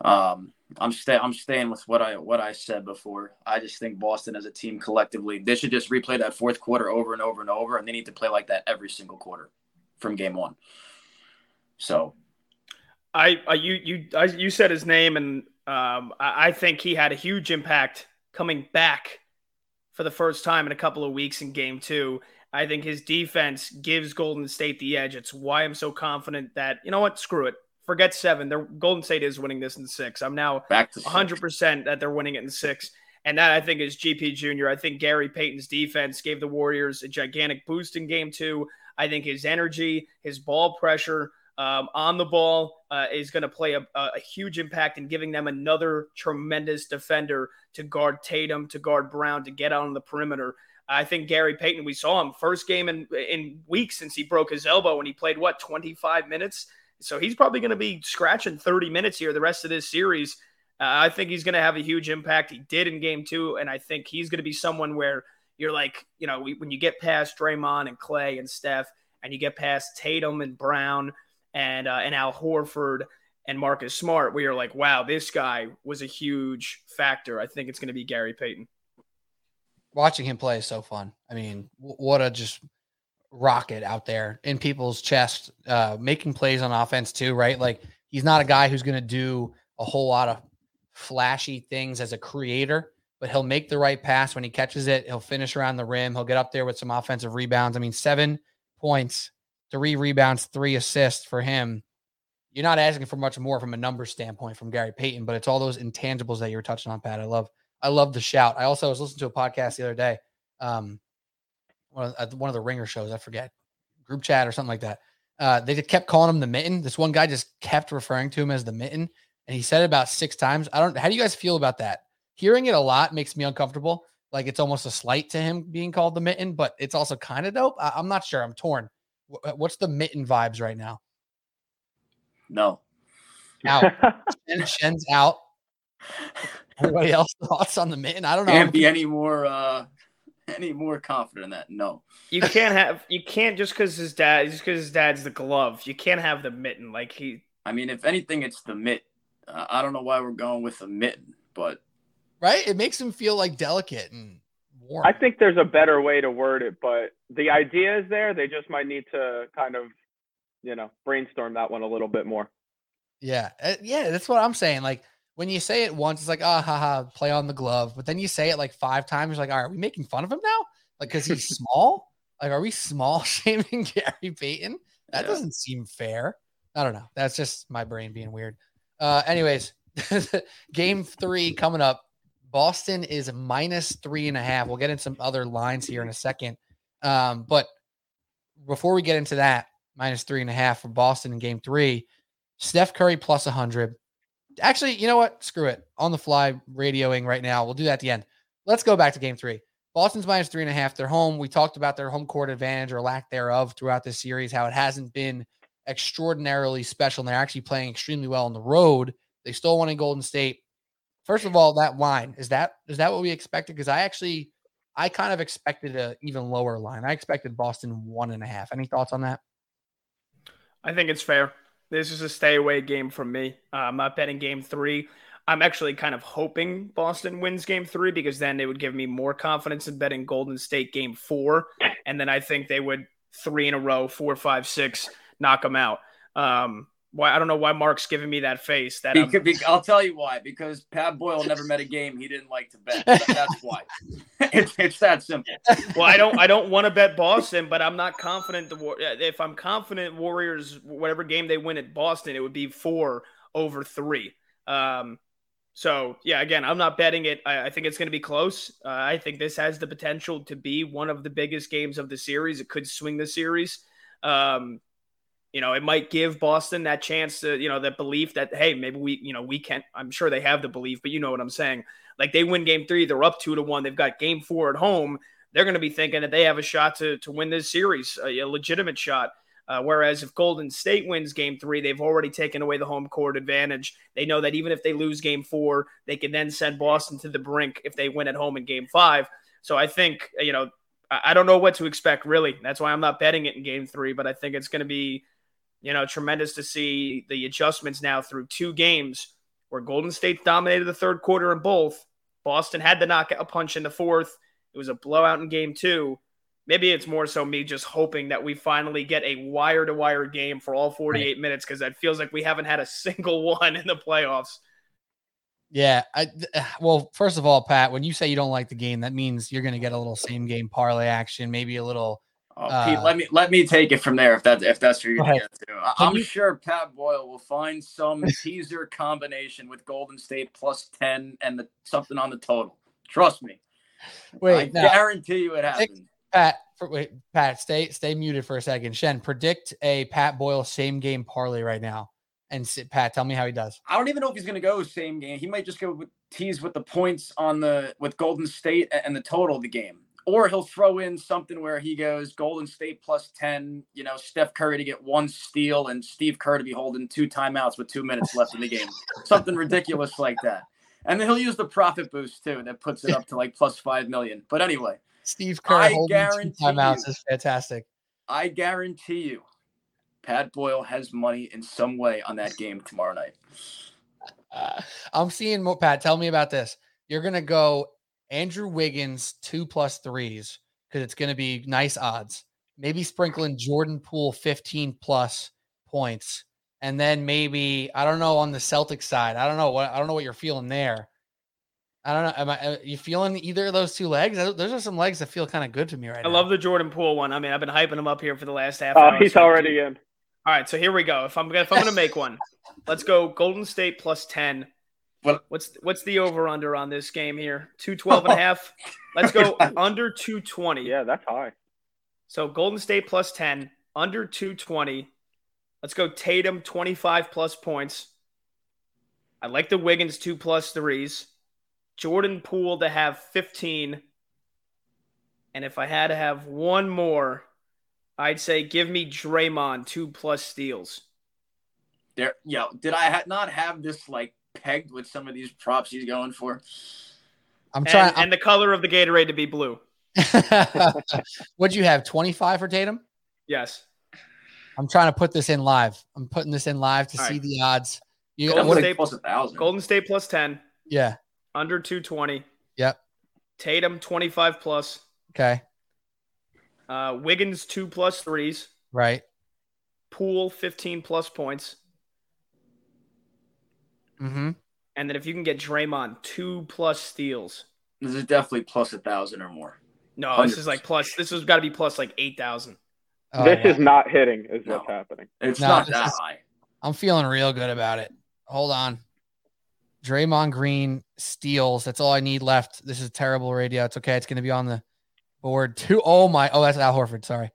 Um, I'm staying. I'm staying with what I what I said before. I just think Boston as a team collectively, they should just replay that fourth quarter over and over and over, and they need to play like that every single quarter from game one. So, I, I you you I, you said his name, and um, I, I think he had a huge impact coming back for the first time in a couple of weeks in game two. I think his defense gives Golden State the edge. It's why I'm so confident that you know what, screw it forget seven. They're Golden State is winning this in six. I'm now back to 100 percent that they're winning it in six. And that I think is GP Jr. I think Gary Payton's defense gave the Warriors a gigantic boost in game two. I think his energy, his ball pressure um, on the ball uh, is going to play a, a, huge impact in giving them another tremendous defender to guard Tatum, to guard Brown, to get out on the perimeter. I think Gary Payton, we saw him first game in in weeks since he broke his elbow and he played what 25 minutes. So he's probably going to be scratching 30 minutes here the rest of this series. Uh, I think he's going to have a huge impact. He did in game two. And I think he's going to be someone where you're like, you know, when you get past Draymond and Klay and Steph, and you get past Tatum and Brown and, uh, and Al Horford and Marcus Smart, where you're like, wow, this guy was a huge factor. I think it's going to be Gary Payton. Watching him play is so fun. I mean, what a just rocket out there in people's chest, uh, making plays on offense too, right? Like he's not a guy who's going to do a whole lot of flashy things as a creator, but he'll make the right pass when he catches it. He'll finish around the rim. He'll get up there with some offensive rebounds. I mean, seven points, three rebounds, three assists for him. You're not asking for much more from a number standpoint from Gary Payton, but it's all those intangibles that you were touching on, Pat. I love, I love the shout. I also was listening to a podcast the other day. Um, one of, one of the ringer shows, I forget, group chat or something like that. Uh, they just kept calling him the mitten. This one guy just kept referring to him as the mitten, and he said it about six times. I don't. How do you guys feel about that? Hearing it a lot makes me uncomfortable. Like it's almost a slight to him being called the mitten, but it's also kind of dope. I, am not sure. I'm torn. What's the mitten vibes right now? No. Out. Shen's out. Anybody else thoughts on the mitten? I don't know. Can't be any more uh any more confident in that. No. You can't have you can't just because his dad just because his dad's the glove. You can't have the mitten like he. I mean, if anything, it's the mitt. Uh, I don't know why we're going with the mitten, but right, it makes him feel like delicate and warm. I think there's a better way to word it, but the idea is there. They just might need to kind of, you know, brainstorm that one a little bit more. Yeah, uh, yeah, that's what I'm saying. Like when you say it once, it's like, ah, oh, ha, ha, play on the glove. But then you say it like five times, you're like, all right, are we making fun of him now? Like, because he's small? Like, are we small shaming Gary Payton? That yeah. doesn't seem fair. I don't know. That's just my brain being weird. Uh, anyways, game three coming up. Boston is minus three and a half. We'll get into some other lines here in a second. Um, but before we get into that, minus three and a half for Boston in game three, Steph Curry plus 100, actually, you know what? Screw it. On the fly, radioing right now. We'll do that at the end. Let's go back to game three. Boston's minus three and a half. They're home. We talked about their home court advantage or lack thereof throughout this series, how it hasn't been extraordinarily special. And they're actually playing extremely well on the road. They still won in Golden State. First of all, that line is that is that what we expected? Because I actually I kind of expected an even lower line. I expected Boston one and a half. Any thoughts on that? I think it's fair. This is a stay away game from me. Uh, I'm not betting game three. I'm actually kind of hoping Boston wins game three because then it would give me more confidence in betting Golden State game four. And then I think they would three in a row, four, five, six, knock them out. Um, why I don't know why Mark's giving me that face. That Because, I'll tell you why. Because Pat Boyle never met a game he didn't like to bet. That's why. it's, it's that simple. well, I don't I don't want to bet Boston, but I'm not confident the War- if I'm confident Warriors whatever game they win at Boston, it would be four over three. Um, so yeah, again, I'm not betting it. I, I think it's going to be close. Uh, I think this has the potential to be one of the biggest games of the series. It could swing the series. Um, you know, it might give Boston that chance to, you know, that belief that hey, maybe we, you know, we can't. I'm sure they have the belief, but you know what I'm saying. Like they win game three, they're up two to one. They've got game four at home. They're going to be thinking that they have a shot to to win this series, a, a legitimate shot. Uh, whereas if Golden State wins game three, they've already taken away the home court advantage. They know that even if they lose game four, they can then send Boston to the brink if they win at home in game five. So I think, you know, I, I don't know what to expect really. That's why I'm not betting it in game three, but I think it's going to be, you know, tremendous to see the adjustments now through two games where Golden State dominated the third quarter in both. Boston had the knockout punch in the fourth. It was a blowout in game two maybe it's more so me just hoping that we finally get a wire to wire game for all 48 right. minutes because that feels like we haven't had a single one in the playoffs. Yeah. I, well, first of all, Pat, when you say you don't like the game, that means you're going to get a little same game parlay action, maybe a little. Oh, uh, let me let me take it from there if that's if that's what you're gonna get to. I'm you, sure Pat Boyle will find some teaser combination with Golden State plus ten and the something on the total. Trust me. Wait, I now, guarantee you it happens. Pat, for, wait, Pat, stay stay muted for a second. Shen, predict a Pat Boyle same game parlay right now. And sit, Pat, tell me how he does. I don't even know if he's going to go same game. He might just go with tease with the points on the with Golden State and the total of the game, or he'll throw in something where he goes Golden State plus ten. You know, Steph Curry to get one steal and Steve Kerr to be holding two timeouts with two minutes left in the game. something ridiculous like that. And then he'll use the profit boost too that puts it up to like plus five million. But anyway, Steve Kerr I holding two timeouts you, is fantastic. I guarantee you, Pat Boyle has money in some way on that game tomorrow night. Uh, I'm seeing more. Pat, tell me about this. You're gonna go Andrew Wiggins two plus threes because it's gonna be nice odds. Maybe sprinkling Jordan Poole 15 plus points, and then maybe I don't know on the Celtic side. I don't know what I don't know what you're feeling there. I don't know. Am I? Are uh, you feeling either of those two legs? Those are some legs that feel kind of good to me right I now. I love the Jordan Poole one. I mean, I've been hyping him up here for the last half. Oh, uh, he's already in. All right, so here we go. If I'm gonna if I'm gonna make one, let's go Golden State plus ten. What? What's what's the over under on this game here? 212 and a oh. half. Let's go under 220. Yeah, that's high. So Golden State plus 10, under 220. Let's go Tatum 25 plus points. I like the Wiggins two plus threes. Jordan Poole to have 15. And if I had to have one more, I'd say give me Draymond two plus steals. There, yo, did I ha- not have this like pegged with some of these props he's going for? I'm trying. And, and the color of the Gatorade to be blue. What'd you have? 25 for Tatum? Yes. I'm trying to put this in live. I'm putting this in live to All see right. the odds. You, Golden, State plus a thousand. Golden State plus 10. Yeah under 220. Yep. Tatum 25 plus. Okay. Uh, Wiggins two plus threes. Right. Poole 15 plus points. Mm-hmm. And then if you can get Draymond two plus steals. This is definitely plus a thousand or more. No, 100%. this is like plus. This has got to be plus like eight thousand. Oh, this wow. is not hitting. Is no. what's happening. It's no, not that is, high. I'm feeling real good about it. Hold on. Draymond Green steals. That's all I need left. This is terrible radio. It's okay. It's going to be on the board too. Oh my. Oh, that's Al Horford. Sorry.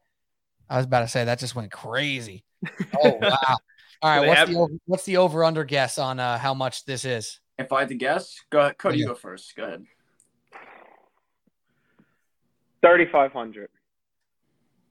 I was about to say that just went crazy. Oh wow. All right. What's have- the over, what's the over under guess on uh, how much this is? If I had to guess, go ahead. Cody, yeah. go first. Go ahead. Thirty five hundred.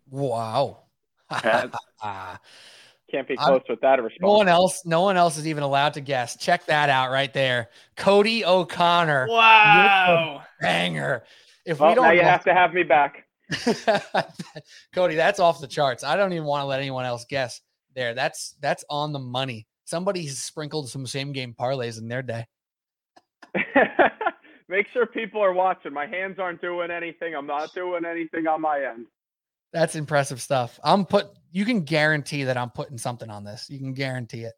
Wow. Can't be close I'm, with that response. No one else, no one else is even allowed to guess. Check that out right there. Cody O'Connor. Wow. Banger. If well, we don't now you have to have me back. Cody, that's off the charts. I don't even want to let anyone else guess there. That's that's on the money. Somebody sprinkled some same game parlays in their day. Make sure people are watching. My hands aren't doing anything. I'm not doing anything on my end. That's impressive stuff. I'm put. You can guarantee that I'm putting something on this. You can guarantee it.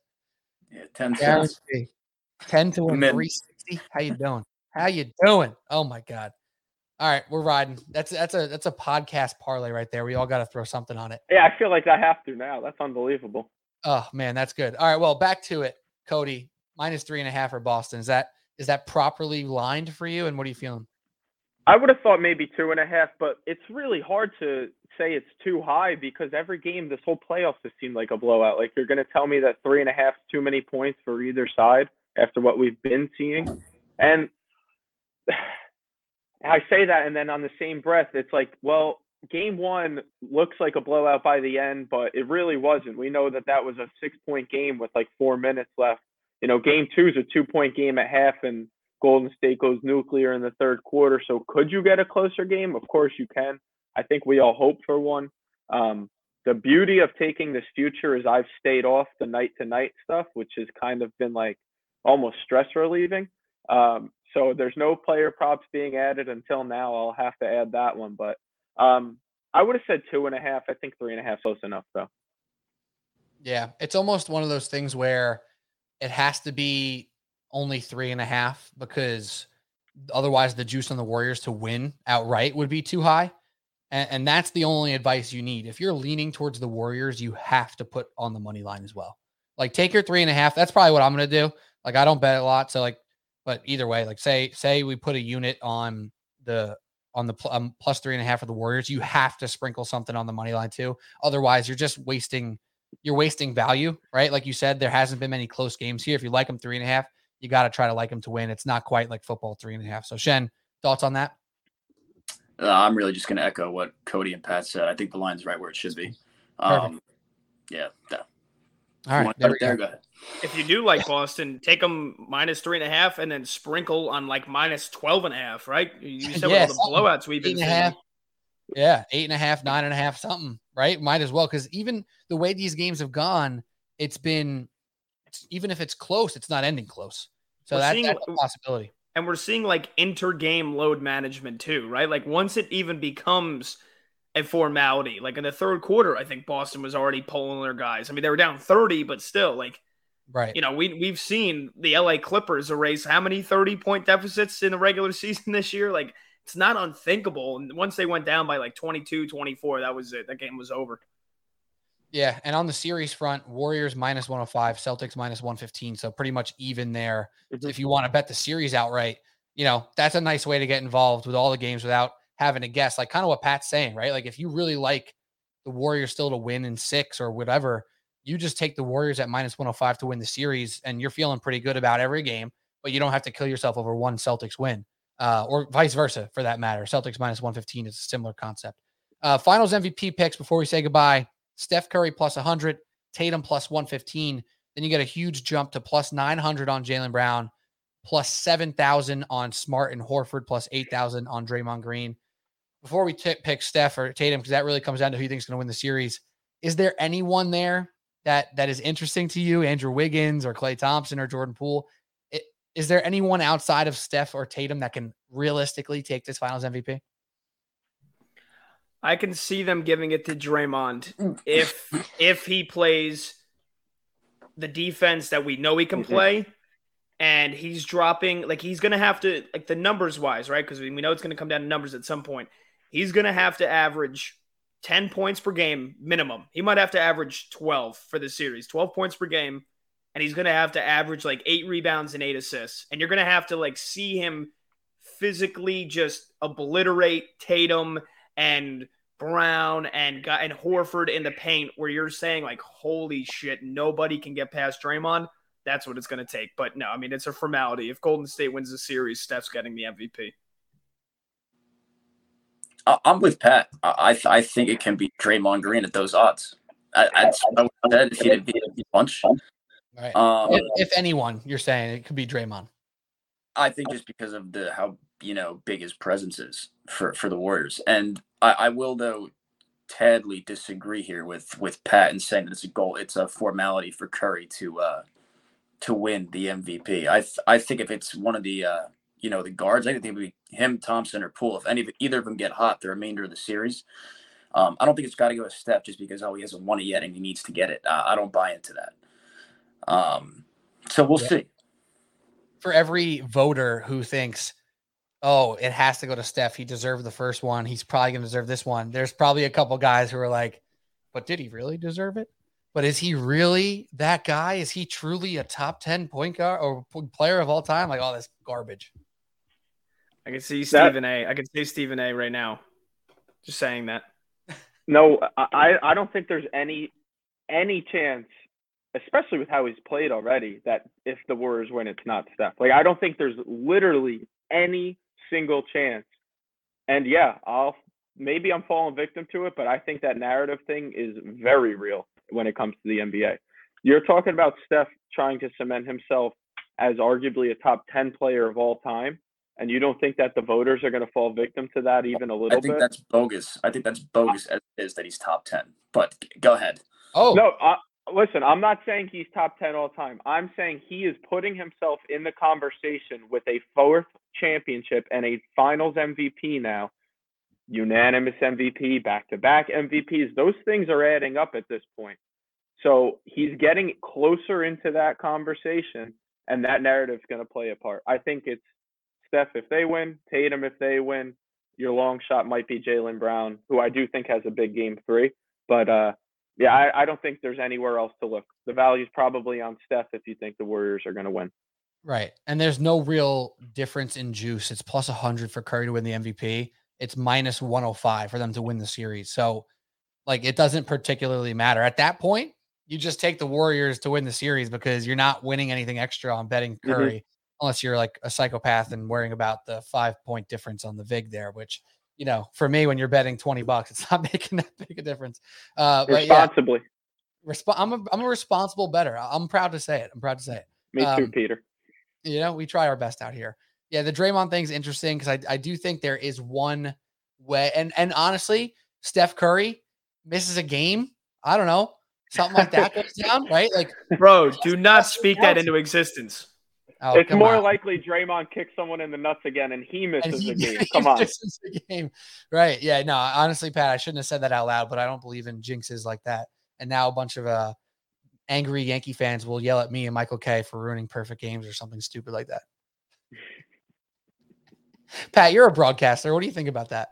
Yeah, ten cents. Guarantee. Ten to win three sixty. How you doing? How you doing? Oh my god. All right, we're riding. That's that's a that's a podcast parlay right there. We all got to throw something on it. Yeah, I feel like I have to now. That's unbelievable. Oh man, that's good. All right, well, back to it, Cody. Minus three and a half for Boston. Is that is that properly lined for you? And what are you feeling? I would have thought maybe two and a half, but it's really hard to say it's too high because every game this whole playoffs has seemed like a blowout. Like you're going to tell me that three and a half is too many points for either side after what we've been seeing, and I say that, and then on the same breath, it's like, well, game one looks like a blowout by the end, but it really wasn't. We know that that was a six point game with like four minutes left. You know, game two is a two point game at half, and Golden State goes nuclear in the third quarter. So could you get a closer game? Of course you can. I think we all hope for one. Um, the beauty of taking this future is I've stayed off the night to night stuff, which has kind of been like almost stress relieving. Um, so there's no player props being added until now. I'll have to add that one, but um, I would have said two and a half. I think three and a half close enough though. Yeah, it's almost one of those things where it has to be only three and a half because otherwise the juice on the Warriors to win outright would be too high. And, and that's the only advice you need. If you're leaning towards the Warriors, you have to put on the money line as well. Like take your three and a half. That's probably what I'm gonna do. Like I don't bet a lot, so like, but either way, like say say we put a unit on the on the pl- um, plus three and a half for the Warriors, you have to sprinkle something on the money line too. Otherwise, you're just wasting you're wasting value, right? Like you said, there hasn't been many close games here. If you like them three and a half, you got to try to like them to win. It's not quite like football three and a half. So Shen, thoughts on that? Uh, I'm really just going to echo what Cody and Pat said. I think the line's right where it should be. Um, yeah. That, All right, there we there, go. go ahead. If you do like Boston, take them minus three and a half and then sprinkle on like minus 12 and a half, right? You said Yeah, with all the blowouts we've Eight been seeing. Yeah, eight and a half, nine and a half, something, right? Might as well. Because even the way these games have gone, it's been, it's, even if it's close, it's not ending close. So that, seeing- that's a possibility. And we're seeing like inter-game load management too, right? Like once it even becomes a formality, like in the third quarter, I think Boston was already pulling their guys. I mean, they were down 30, but still, like, Right. you know, we we've seen the LA Clippers erase how many 30 point deficits in the regular season this year? Like it's not unthinkable. And once they went down by like 22, 24, that was it. That game was over. Yeah, and on the series front, Warriors minus 105, Celtics minus 115, so pretty much even there. Mhm. If you want to bet the series outright, you know, that's a nice way to get involved with all the games without having to guess. Like kind of what Pat's saying, right? Like if you really like the Warriors still to win in 6 or whatever, you just take the Warriors at minus 105 to win the series and you're feeling pretty good about every game, but you don't have to kill yourself over one Celtics win. Uh, or vice versa for that matter. Celtics minus 115 is a similar concept. Uh, finals MVP picks before we say goodbye. Steph Curry plus 100, Tatum plus 115. Then you get a huge jump to plus 900 on Jaylen Brown, plus 7,000 on Smart and Horford, plus 8,000 on Draymond Green. Before we t- pick Steph or Tatum, because that really comes down to who you think is going to win the series, is there anyone there that that is interesting to you? Andrew Wiggins or Klay Thompson or Jordan Poole? I- Is there anyone outside of Steph or Tatum that can realistically take this finals MVP? I can see them giving it to Draymond if if he plays the defense that we know he can Mhm. play and he's dropping like he's gonna have to like the numbers wise, right? Because we know it's gonna come down to numbers at some point. He's gonna have to average 10 points per game minimum. He might have to average 12 for the series, 12 points per game, and he's gonna have to average like eight rebounds and eight assists. And you're gonna have to like see him physically just obliterate Tatum and Brown and and Horford in the paint, where you're saying like, "Holy shit, nobody can get past Draymond." That's what it's going to take. But no, I mean it's a formality. If Golden State wins the series, Steph's getting the MVP. I- I'm with Pat. I I, think it can be Draymond Green at those odds. I, I'd I would have said if he didn't beat a bunch. Right. Um, if, if anyone, you're saying it could be Draymond. I think just because of the how you know big his presence is for for the Warriors, and I, I will though totally disagree here with with Pat and saying that it's a goal, it's a formality for Curry to uh to win the MVP. I th- I think if it's one of the uh, you know the guards, I think it would be him, Thompson, or Poole. If any of either of them get hot the remainder of the series, um, I don't think it's got to go to Steph just because oh he hasn't won it yet and he needs to get it. Uh, I don't buy into that. Um, so we'll Yeah. see. For every voter who thinks, oh, it has to go to Steph, he deserved the first one. He's probably going to deserve this one. There's probably a couple guys who are like, but did he really deserve it? But is he really that guy? Is he truly a top 10 point guard or player of all time? Like, oh, that's garbage. I can see That- Stephen A. I can see Stephen A. right now. Just saying that. No, I I- I don't think there's any any chance, especially with how he's played already, that if the Warriors win, it's not Steph. Like I don't think there's literally any single chance. And yeah, I'll maybe I'm falling victim to it, but I think that narrative thing is very real when it comes to the NBA. You're talking about Steph trying to cement himself as arguably a top 10 player of all time, and you don't think that the voters are going to fall victim to that even a little bit? I think bit? that's bogus. I think that's bogus as it is that he's top ten. But go ahead. Oh, No, uh, listen, I'm not saying he's top 10 all time. I'm saying he is putting himself in the conversation with a fourth championship and a finals MVP now. Unanimous MVP, back to back MVPs. Those things are adding up at this point. So he's getting closer into that conversation, and that narrative's going to play a part. I think it's Steph if they win, Tatum if they win. Your long shot might be Jaylen Brown, who I do think has a big game three. But uh, yeah, I, I don't think there's anywhere else to look. The value's probably on Steph if you think the Warriors are going to win. Right. And there's no real difference in juice. It's plus 100 for Curry to win the MVP. It's minus 105 for them to win the series. So, like, it doesn't particularly matter. At that point, you just take the Warriors to win the series because you're not winning anything extra on betting Mhm. Curry unless you're like a psychopath and worrying about the five point difference on the VIG there, which, you know, for me, when you're betting 20 bucks, it's not making that big a difference. Uh, but yeah, Responsibly. resp- I'm, a, I'm a responsible better. I'm proud to say it. I'm proud to say it. Me too, Um, Peter. you know, we try our best out here. Yeah, the Draymond thing's interesting because I, I do think there is one way, and and honestly, Steph Curry misses a game. I don't know, something like that goes down, right? Like, Bro, do not speak that into existence. Oh, it's more on. likely Draymond kicks someone in the nuts again and he And misses he- the game. he Come on. misses the game. Right? Yeah. No, honestly, Pat, I shouldn't have said that out loud, but I don't believe in jinxes like that. And now a bunch of uh angry Yankee fans will yell at me and Michael Kay for ruining perfect games or something stupid like that. Pat, you're a broadcaster. What do you think about that?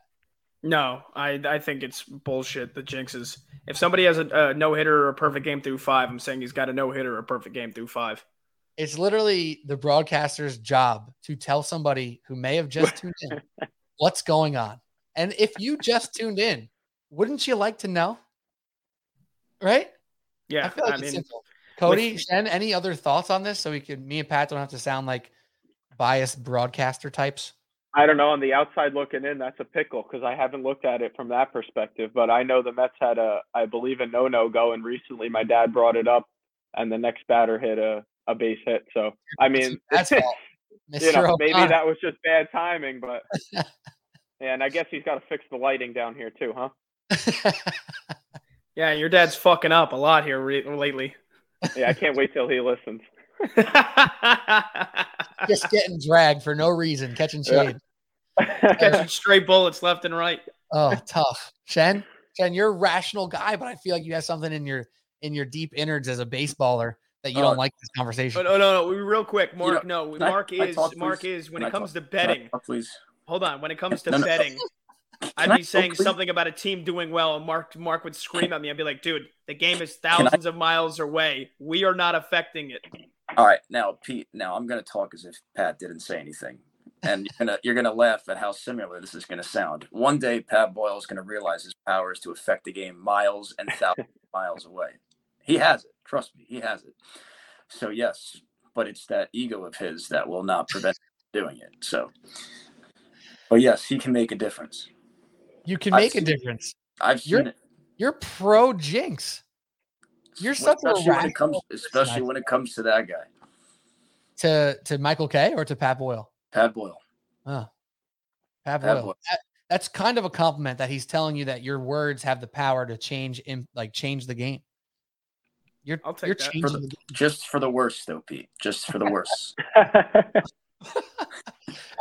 No, I I think it's bullshit. The jinxes. If somebody has a, a no hitter or a perfect game through five, I'm saying he's got a no hitter or a perfect game through five. It's literally the broadcaster's job to tell somebody who may have just tuned in what's going on. And if you just tuned in, wouldn't you like to know? Right? Yeah, I feel like I it's mean, simple. Cody, Shen, any other thoughts on this so we can me and Pat don't have to sound like biased broadcaster types? I don't know. On the outside looking in, that's a pickle because I haven't looked at it from that perspective. But I know the Mets had a, I believe, a no-no go, and recently my dad brought it up, and the next batter hit a, a base hit. So I mean, That's fault. you know, maybe that was just bad timing, but and I guess he's got to fix the lighting down here too, huh? yeah, your dad's fucking up a lot here re- lately. Yeah, I can't wait till he listens. just getting dragged for no reason, catching Yeah. shade. Catching stray bullets left and right. Oh, tough. Shen, Shen, you're a rational guy, but I feel like you have something in your in your deep innards as a baseballer that you Uh, don't like this conversation. But no, no, no. Real quick, Mark. no, can I- Mark I is talk, Mark is when Can it comes talk? to betting. talk, please. Hold on. When it comes to No, no. betting, Can I'd I be saying talk, please? something about a team doing well, and Mark Mark would scream at me. I'd be like, "Dude, the game is I- thousands of miles away. We are not affecting it." All right, now Pete. Now I'm going to talk as if Pat didn't say anything, and you're gonna you're gonna laugh at how similar this is going to sound. One day, Pat Boyle is going to realize his power is to affect the game miles and thousands of miles away. He has it. Trust me, he has it. So yes, but it's that ego of his that will not prevent him from doing it. So, but yes, he can make a difference. you can I've make a seen- difference. I've You're- seen it. You're pro jinx You're such a especially when it comes, especially when it comes to that guy, to to Michael Kay or to Pat Boyle. Pat Boyle. Oh, Pat Pat Boyle. Boyle. That- that's kind of a compliment that he's telling you that your words have the power to change in like change the game. You're I'll take you're that. changing. For the- Just for the worst, though, Pete. Just for the worst.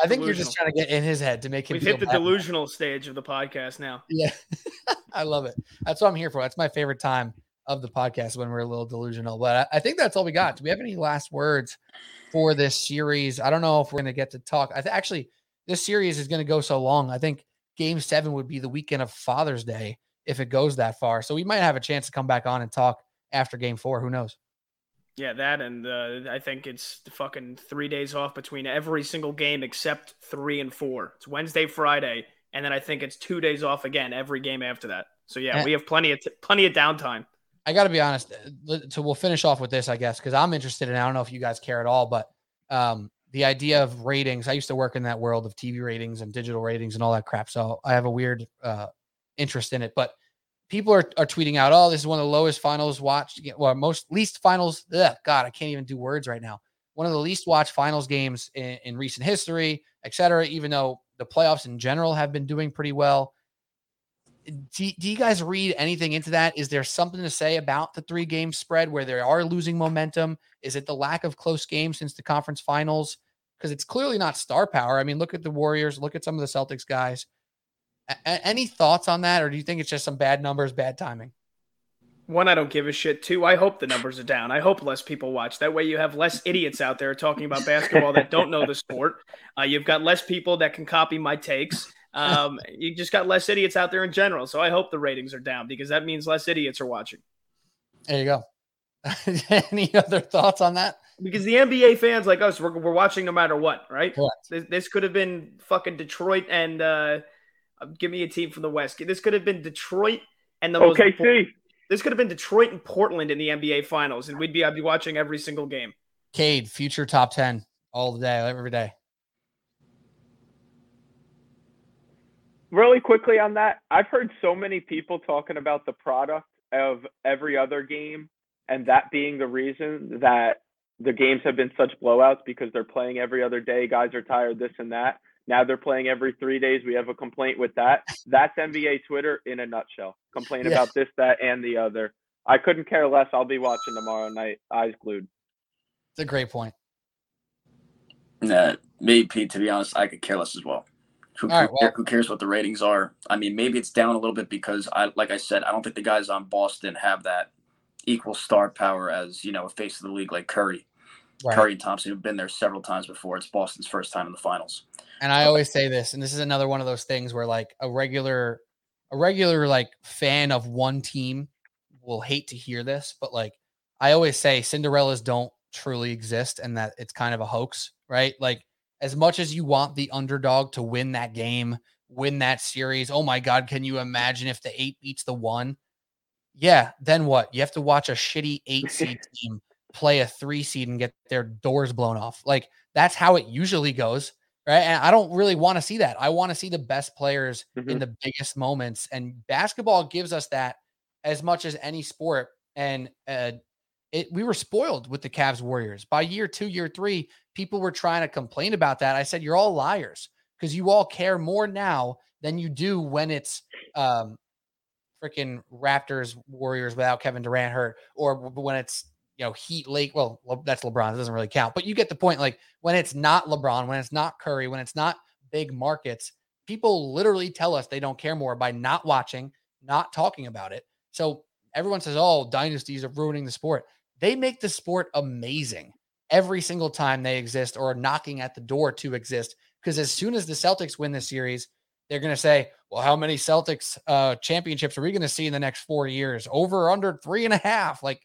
I think you're just trying to get in his head to make him We've feel hit the bad. delusional stage of the podcast now. Yeah, I love it. That's what I'm here for. That's my favorite time of the podcast when we're a little delusional. But I, I think that's all we got. Do we have any last words for this series? I don't know if we're going to get to talk. I th- actually this series is going to go so long. I think Game Seven would be the weekend of Father's Day if it goes that far. So we might have a chance to come back on and talk after Game Four. Who knows? Yeah, that and uh, I think it's the fucking three days off between every single game except three and four. It's Wednesday, Friday, and then I think it's two days off again every game after that. So yeah, Eh. we have plenty of t- plenty of downtime. I got to be honest. uh, So we'll finish off with this, I guess, because I'm interested in. I don't know if you guys care at all, but um, the idea of ratings. I used to work in that world of TV ratings and digital ratings and all that crap. So I have a weird uh, interest in it. But people are, are tweeting out, "Oh, this is one of the lowest finals watched. Well, most least finals. Ugh, God, I can't even do words right now. One of the least watched finals games in, in recent history, et cetera. Even though the playoffs in general have been doing pretty well." do, do you guys read anything into that? Is there something to say about the three game spread where they are losing momentum? Is it the lack of close games since the conference finals? Because it's clearly not star power. I mean, look at the Warriors, look at some of the Celtics guys. A- any thoughts on that, or do you think it's just some bad numbers, bad timing? One, I don't give a shit. Two, I hope the numbers are down. I hope less people watch. That way, you have less idiots out there talking about basketball that don't know the sport. Uh, you've got less people that can copy my takes. Um, you just got less idiots out there in general. So I hope the ratings are down because that means less idiots are watching. There you go. any other thoughts on that? Because the NBA fans like us, we're, we're watching no matter what, right? This, this could have been fucking Detroit and uh, Um, give me a team from the West. This could have been Detroit and the most OKC. This could have been Detroit and Portland in the NBA Finals, and we'd be I'd be watching every single game. Cade, future top 10 all the day, every day. Really quickly on that, I've heard so many people talking about the product of every other game, and that being the reason that the games have been such blowouts because they're playing every other day. Guys are tired, this and that. Now they're playing every three days. We have a complaint with that. That's NBA Twitter in a nutshell. Complain Yeah. about this, that, and the other. I couldn't care less. I'll be watching tomorrow night, eyes glued. It's a great point. Nah, uh, me, Pete, to be honest, I could care less as well. Who, All right, who well- who cares what the ratings are? I mean, maybe it's down a little bit because I, like I said, I don't think the guys on Boston have that equal star power as you know a face of the league like Curry, Right. Curry and Thompson, who've been there several times before. It's Boston's first time in the finals. And I always say this, and this is another one of those things where like a regular, a regular like fan of one team will hate to hear this, but like I always say, Cinderellas don't truly exist, and that it's kind of a hoax, right? Like as much as you want the underdog to win that game, win that series. Oh my God, can you imagine if the eight beats the one? Yeah, then what? You have to watch a shitty eight seed team play a three seed and get their doors blown off. Like that's how it usually goes right? And I don't really want to see that. I want to see the best players in Mhm. the biggest moments, and basketball gives us that as much as any sport. And uh, it we were spoiled with the Cavs Warriors by year two, year three. People were trying to complain about that. I said, "You're all liars because you all care more now than you do when it's um, freaking Raptors Warriors without Kevin Durant hurt, or when it's you know Heat Lake. Well, that's LeBron. It doesn't really count, but you get the point. Like when it's not LeBron, when it's not Curry, when it's not big markets, people literally tell us they don't care more by not watching, not talking about it. So everyone says, "Oh, dynasties are ruining the sport." They make the sport amazing every single time they exist or are knocking at the door to exist. Because as soon as the Celtics win this series, they're going to say, well, how many Celtics uh, championships are we going to see in the next four years? Over under three and a half? Like,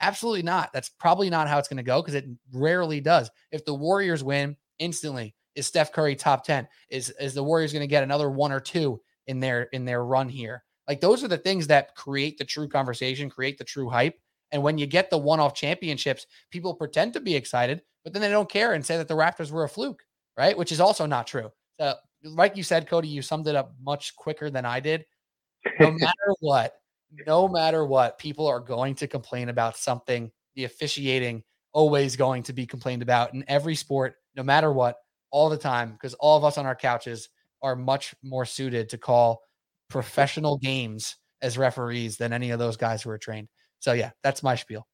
absolutely not. That's probably not how it's going to go because it rarely does. If the Warriors win instantly, is Steph Curry top 10? Is is the Warriors going to get another one or two in their in their run here? Like those are the things that create the true conversation, create the true hype. And when you get the one-off championships, people pretend to be excited, but then they don't care and say that the Raptors were a fluke, right? Which is also not true. So, like you said, Cody, you summed it up much quicker than I did. No matter what, no matter what, people are going to complain about something. The officiating always going to be complained about in every sport, no matter what, all the time, because all of us on our couches are much more suited to call professional games as referees than any of those guys who are trained. So yeah, that's my spiel.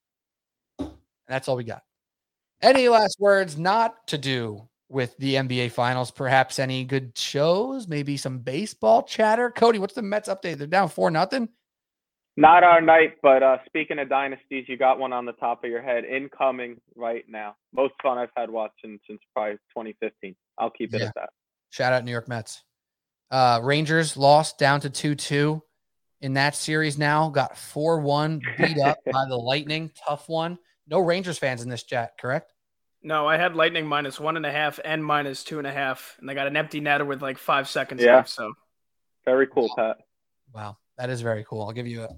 And that's all we got. Any last words not to do with the NBA finals? Perhaps any good shows, maybe some baseball chatter. Cody, what's the Mets update? They're down four nothing. Not our night, but uh, speaking of dynasties, you got one on the top of your head incoming right now. Most fun I've had watching since probably 2015. I'll keep it Yeah. at that. Shout out New York Mets. Uh, Rangers lost down to 2 2 in that series now. Got 4 1, beat up by the Lightning. Tough one. No Rangers fans in this chat, correct? No, I had Lightning minus one and a half and minus two and a half, and they got an empty netter with like five seconds Yeah. left. So Very cool, Pat. Wow. That is very cool. I'll give you a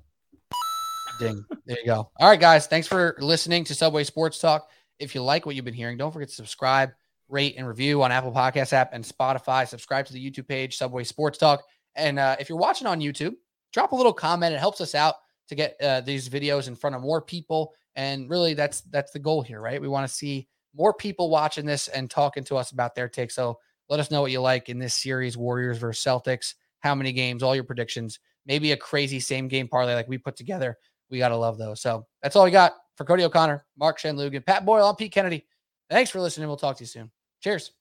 ding. There you go. All right, guys. Thanks for listening to Subway Sports Talk. If you like what you've been hearing, don't forget to subscribe, rate, and review on Apple Podcast app and Spotify. Subscribe to the YouTube page, Subway Sports Talk. And uh, if you're watching on YouTube, drop a little comment. It helps us out to get uh, these videos in front of more people. And really, that's that's the goal here, right? We want to see more people watching this and talking to us about their take. So let us know what you like in this series: Warriors versus Celtics. How many games? All your predictions. Maybe a crazy same game parlay like we put together. We gotta love those. So that's all we got for Cody O'Connor, Mark Shanlugan, Pat Boyle, I'm Pete Kennedy. Thanks for listening. We'll talk to you soon. Cheers.